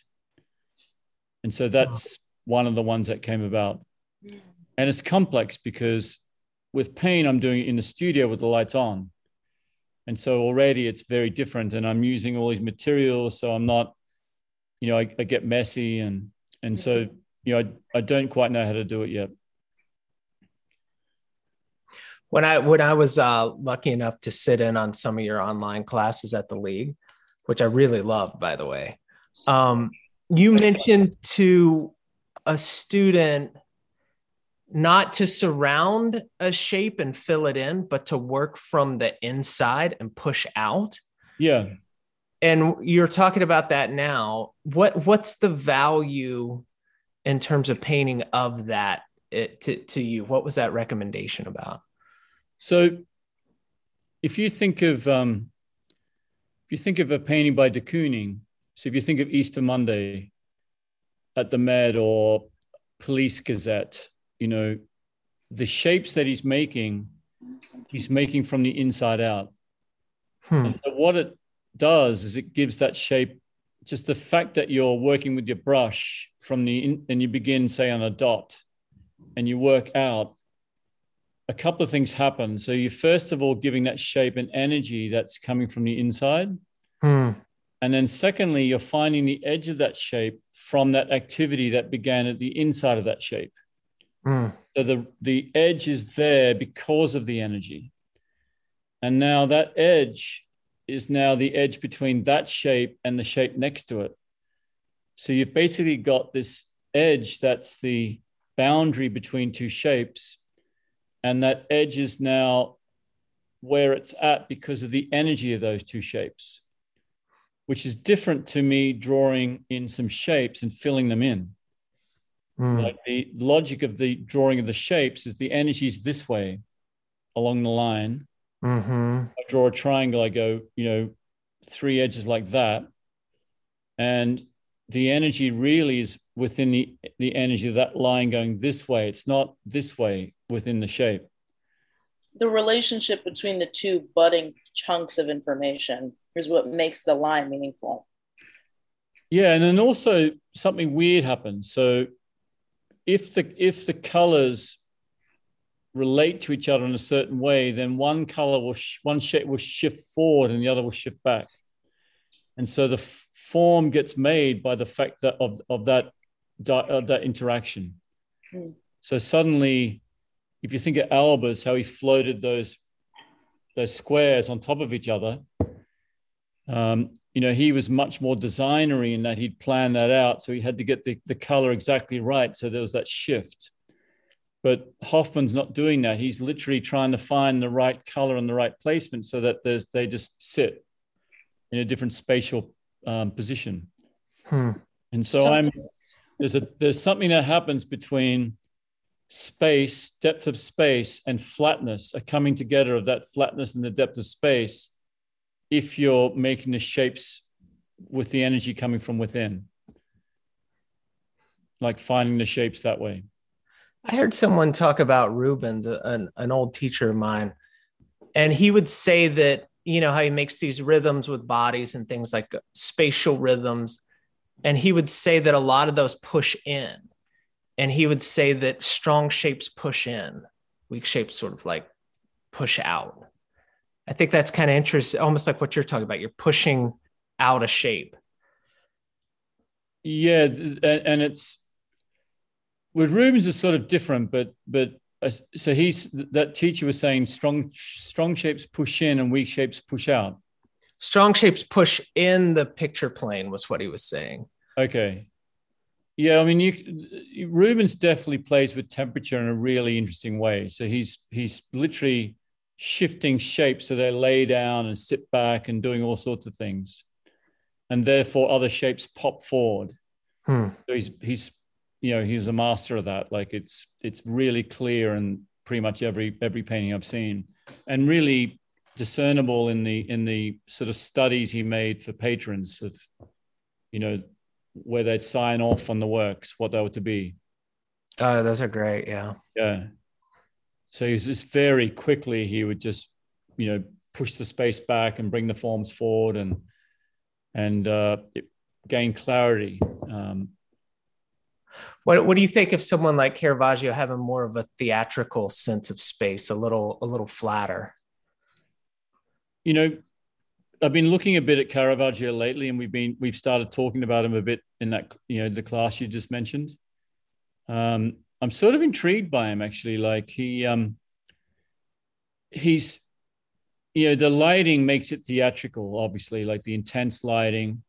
And so that's one of the ones that came about. And it's complex because with pain, i'm doing it in the studio with the lights on. And so already it's very different and i'm using all these materials so i'm not you know i, I get messy and and so you know I, I don't quite know how to do it yet. When i when i was uh, lucky enough to sit in on some of your online classes at the league which i really loved by the way um, you mentioned to a student not to surround a shape and fill it in, but to work from the inside and push out. Yeah. And you're talking about that now. What what's the value in terms of painting of that it, to, to you? What was that recommendation about? So if you think of um, if you think of a painting by de Kooning, so if you think of Easter Monday at the Met or Police Gazette, you know, the shapes that he's making, he's making from the inside out. Hmm. And so what it does is it gives that shape just the fact that you're working with your brush from the in, and you begin say on a dot and you work out a couple of things happen so you're first of all giving that shape an energy that's coming from the inside hmm. and then secondly you're finding the edge of that shape from that activity that began at the inside of that shape Mm. So the, the edge is there because of the energy. And now that edge is now the edge between that shape and the shape next to it. So you've basically got this edge that's the boundary between two shapes. And that edge is now where it's at because of the energy of those two shapes, which is different to me drawing in some shapes and filling them in. Mm. Like the logic of the drawing of the shapes is the energy is this way along the line. Mm-hmm. I draw a triangle, I go, you know, three edges like that. And the energy really is within the, the energy of that line going this way. It's not this way within the shape. The relationship between the two budding chunks of information is what makes the line meaningful. Yeah, and then also something weird happens. So if the if the colors relate to each other in a certain way, then one color will sh- one shape will shift forward and the other will shift back, and so the f- form gets made by the fact that of of that of that interaction. Mm. So suddenly, if you think of Albers, how he floated those those squares on top of each other, um, you know, he was much more designery in that he'd planned that out. So he had to get the, the color exactly right. So there was that shift. But Hofmann's not doing that. He's literally trying to find the right color and the right placement so that there's, they just sit in a different spatial um, position. Hmm. And so I'm there's a there's something that happens between space, depth of space, and flatness, a coming together of that flatness and the depth of space if you're making the shapes with the energy coming from within, like finding the shapes that way. I heard someone talk about Rubens, an, an old teacher of mine, and he would say that, you know, how he makes these rhythms with bodies and things like spatial rhythms. And he would say that a lot of those push in. And he would say that strong shapes push in, weak shapes sort of like push out. I think that's kind of interesting, almost like what you're talking about. You're pushing out a shape. Yeah, and it's with Rubens is sort of different, but but uh, so he's that teacher was saying strong strong shapes push in and weak shapes push out. strong shapes push in the picture plane was what he was saying okay yeah i mean you rubens definitely plays with temperature in a really interesting way so he's he's literally shifting shapes so they lay down and sit back and doing all sorts of things. And therefore other shapes pop forward. Hmm. so he's he's you know he's a master of that. Like it's it's really clear in pretty much every every painting i've seen. And really discernible in the in the sort of studies he made for patrons of you know where they'd sign off on the works what they were to be. Oh those are great. Yeah. Yeah so he's just very quickly he would just you know push the space back and bring the forms forward and and uh, gain clarity um, what what do you think of someone like Caravaggio having more of a theatrical sense of space, a little a little flatter? You know, I've been looking a bit at Caravaggio lately, and we've been we've started talking about him a bit in that you know the class you just mentioned. Um, I'm sort of intrigued by him actually. Like he um, he's you know the lighting makes it theatrical, obviously, like the intense lighting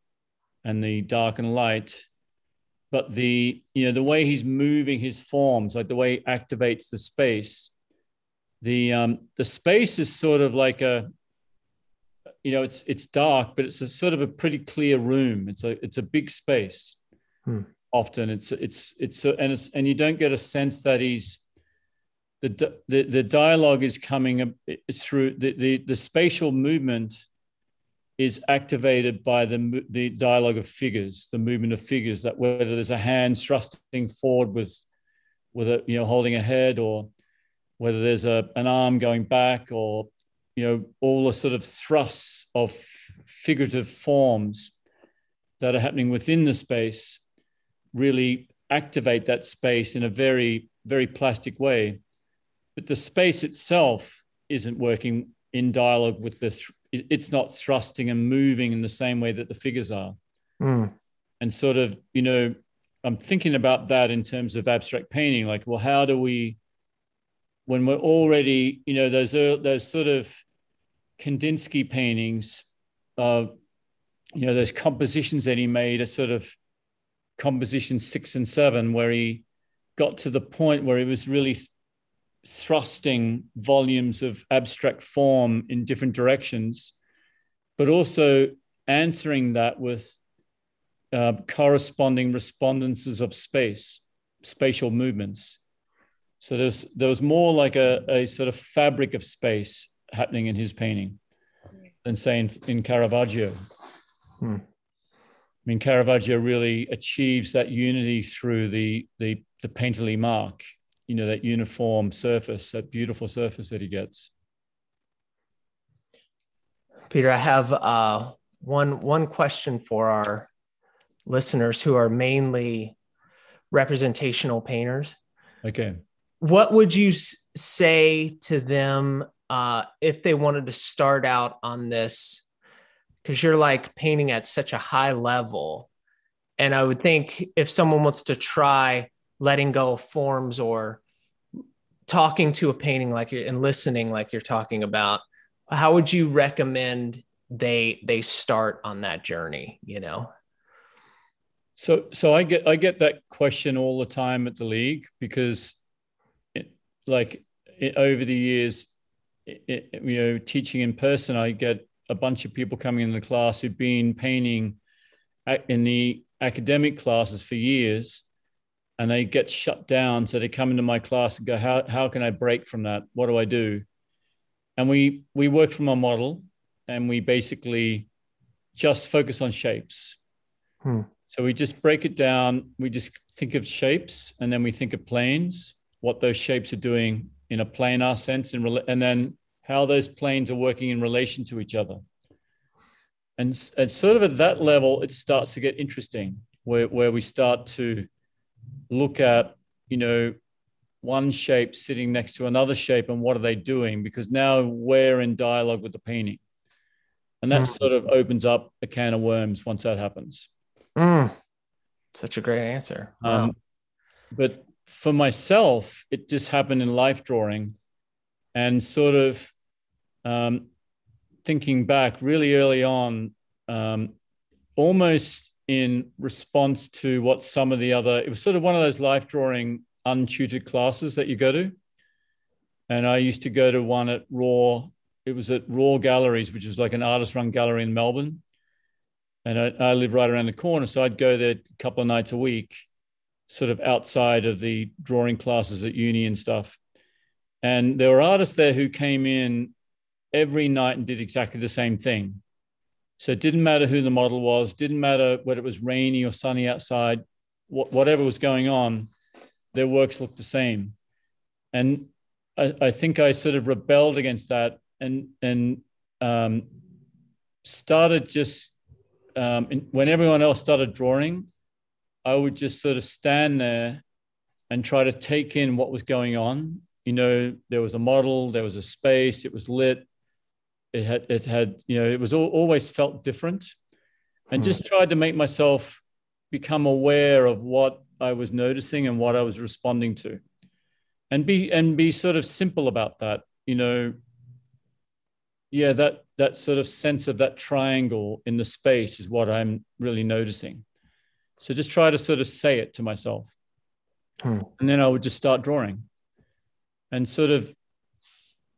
and the dark and light but the you know the way he's moving his forms like the way he activates the space the um the space is sort of like a you know it's it's dark but it's a sort of a pretty clear room it's a it's a big space hmm. Often. It's it's it's and it's and you don't get a sense that he's the the, the dialogue is coming eh, through the, the the spatial movement is activated by the, the dialogue of figures, the movement of figures, that whether there's a hand thrusting forward with, with a, you know, holding a head or whether there's a, an arm going back or, you know, all the sort of thrusts of figurative forms that are happening within the space really activate that space in a very, very plastic way. But the space itself isn't working in dialogue with this. it's not thrusting and moving in the same way that the figures are. Mm. And sort of, you know, I'm thinking about that in terms of abstract painting. Like, well, how do we, when we're already, you know, those those sort of Kandinsky paintings, uh, you know, those compositions that he made are sort of composition six and seven, where he got to the point where he was really thrusting volumes of abstract form in different directions, but also answering that with uh, corresponding respondances of space, spatial movements. So there's there was more like a, a sort of fabric of space happening in his painting than say in, in Caravaggio. Hmm. I mean, Caravaggio really achieves that unity through the the the painterly mark you know that uniform surface that beautiful surface that he gets. Peter i have uh, one one question for our listeners who are mainly representational painters. Okay. What would you say to them uh, if they wanted to start out on this because you're like painting at such a high level. And i would think if someone wants to try letting go of forms or talking to a painting like you're and listening like you're talking about how would you recommend they they start on that journey you know? So so i get i get that question all the time at the league because it, like it, over the years it, you know teaching in person i get a bunch of people coming in the class who've been painting in the academic classes for years and they get shut down. So they come into my class and go, how, how can I break from that? What do I do? And we, we work from a model and we basically just focus on shapes. Hmm. So we just break it down. We just think of shapes and then we think of planes, what those shapes are doing in a planar sense, and, and then how those planes are working in relation to each other. And, and sort of at that level, it starts to get interesting where, where we start to look at, you know, one shape sitting next to another shape and what are they doing? Because now we're in dialogue with the painting. And that mm. sort of opens up a can of worms once that happens. Mm. Such a great answer. Wow. Um, but for myself, it just happened in life drawing and sort of um, thinking back really early on, um, almost in response to what some of the other, it was sort of one of those life drawing untutored classes that you go to. And I used to go to one at Raw. It was at Raw Galleries, which is like an artist run gallery in Melbourne. And I, I live right around the corner. So I'd go there a couple of nights a week, sort of outside of the drawing classes at uni and stuff. And there were artists there who came in every night and did exactly the same thing. So it didn't matter who the model was, didn't matter whether it was rainy or sunny outside, whatever was going on, their works looked the same. And I, I think I sort of rebelled against that and and um, started just um, when everyone else started drawing, I would just sort of stand there and try to take in what was going on. You know, there was a model, there was a space, it was lit, it had it had you know it was all, always felt different, and hmm. just tried to make myself become aware of what I was noticing and what I was responding to. And be and be sort of simple about that you know. Yeah that that sort of sense of that triangle in the space is what i'm really noticing. So just try to sort of say it to myself. Hmm. and then i would just start drawing. And sort of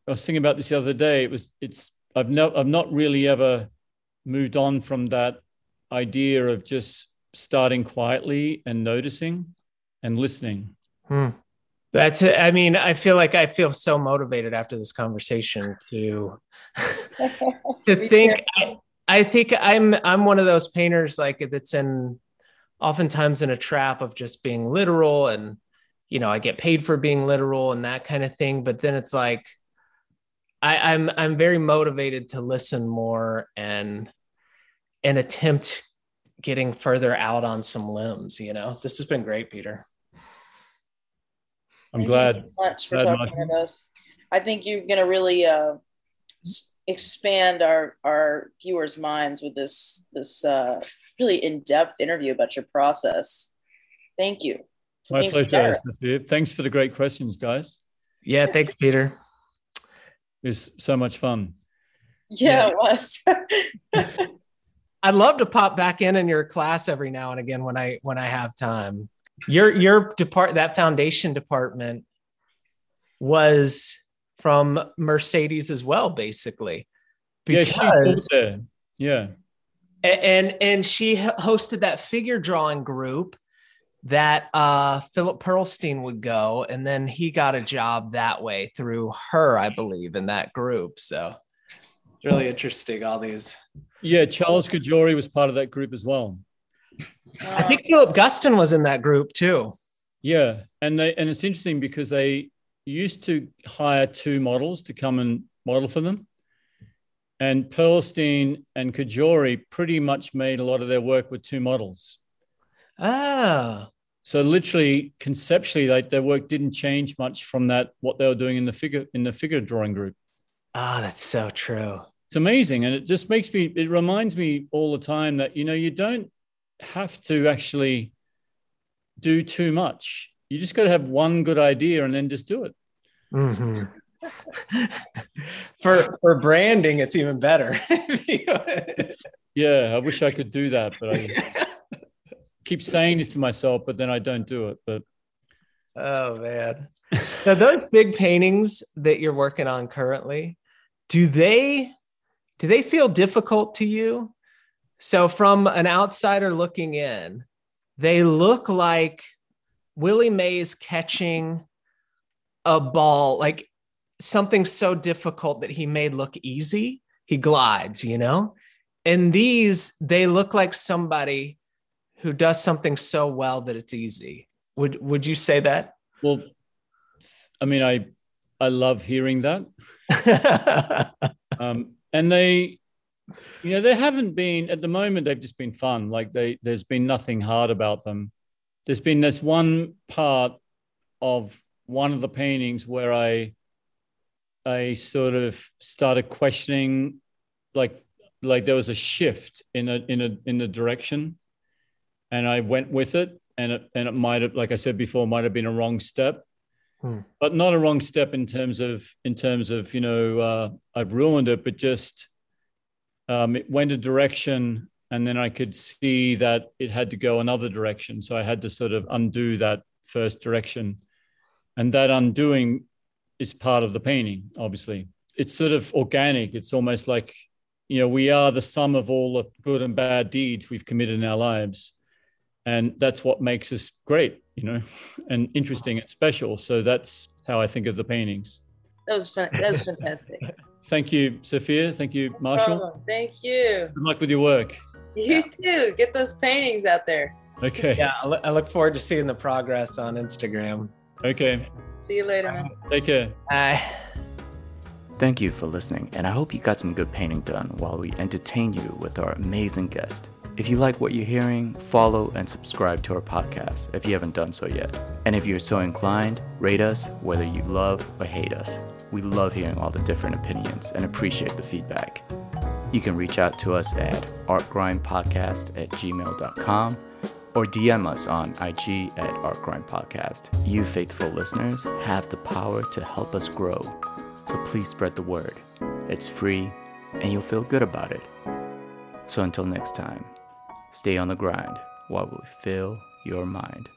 i was thinking about this the other day it was it's i've no i've not really ever moved on from that idea of just starting quietly and noticing and listening hmm. That's it. I mean, I feel like I feel so motivated after this conversation to to think. I, I, think I'm I'm one of those painters like that's in oftentimes in a trap of just being literal and you know I get paid for being literal and that kind of thing. But then it's like I, I'm I'm very motivated to listen more and and attempt getting further out on some limbs. You know, this has been great, Peter. I'm Thank glad. so much for glad talking with us. I think you're going to really uh, expand our our viewers' minds with this this uh, really in depth interview about your process. Thank you. My pleasure. Thanks for the great questions, guys. Yeah, thanks, Peter. It was so much fun. Yeah, yeah. it was. I'd love to pop back in in your class every now and again when I when I have time your your depart that foundation department was from Mercedes as well, basically. Because, yeah, yeah. And and she hosted that figure drawing group that uh, Philip Pearlstein would go, and then he got a job that way through her, I believe, in that group. So it's really interesting. All these. Yeah, Charles Cajori was part of that group as well. I think Philip Guston was in that group too. Yeah, and they and it's interesting because they used to hire two models to come and model for them. And Pearlstein and Cajori pretty much made a lot of their work with two models. Ah. So literally, conceptually, like their work didn't change much from that what they were doing in the figure in the figure drawing group. Ah, oh, that's so true. It's amazing, and it just makes me. It reminds me all the time that you know you don't have to actually do too much. You just got to have one good idea and then just do it. Mm-hmm. for for branding, it's even better. yeah, I wish I could do that, but I keep saying it to myself, but then I don't do it. But oh man, so those big paintings that you're working on currently, do they do they feel difficult to you? So, from an outsider looking in, they look like Willie Mays catching a ball, like something so difficult that he made look easy. He glides, you know? And these, they look like somebody who does something so well that it's easy. Would would you say that? Well, I mean, I I love hearing that. um, and they you know, they haven't been at the moment. They've just been fun. Like they, there's been nothing hard about them. There's been this one part of one of the paintings where I, I sort of started questioning, like, like there was a shift in a in a in the direction, and I went with it, and it and it might have, like I said before, might have been a wrong step, hmm. but not a wrong step in terms of in terms of you know uh, I've ruined it, but just um, it went a direction and then I could see that it had to go another direction. So I had to sort of undo that first direction. And that undoing is part of the painting, obviously. It's sort of organic. It's almost like, you know, we are the sum of all the good and bad deeds we've committed in our lives. And that's what makes us great, you know, and interesting and special. So that's how I think of the paintings. That was fun. That was fantastic. Thank you, Sophia. Thank you, Marshall. Oh, thank you. Good luck with your work. You too. Get those paintings out there. Okay. Yeah, I look forward to seeing the progress on Instagram. Okay. See you later, man. Take care. bye Thank you for listening, and I hope you got some good painting done while we entertained you with our amazing guest. If you like what you're hearing, follow and subscribe to our podcast if you haven't done so yet. And if you're so inclined, rate us whether you love or hate us. We love hearing all the different opinions and appreciate the feedback. You can reach out to us at artgrindpodcast at gmail.com or DM us on IG at artgrindpodcast. You faithful listeners have the power to help us grow, so please spread the word. It's free and you'll feel good about it. So until next time, stay on the grind while we fill your mind.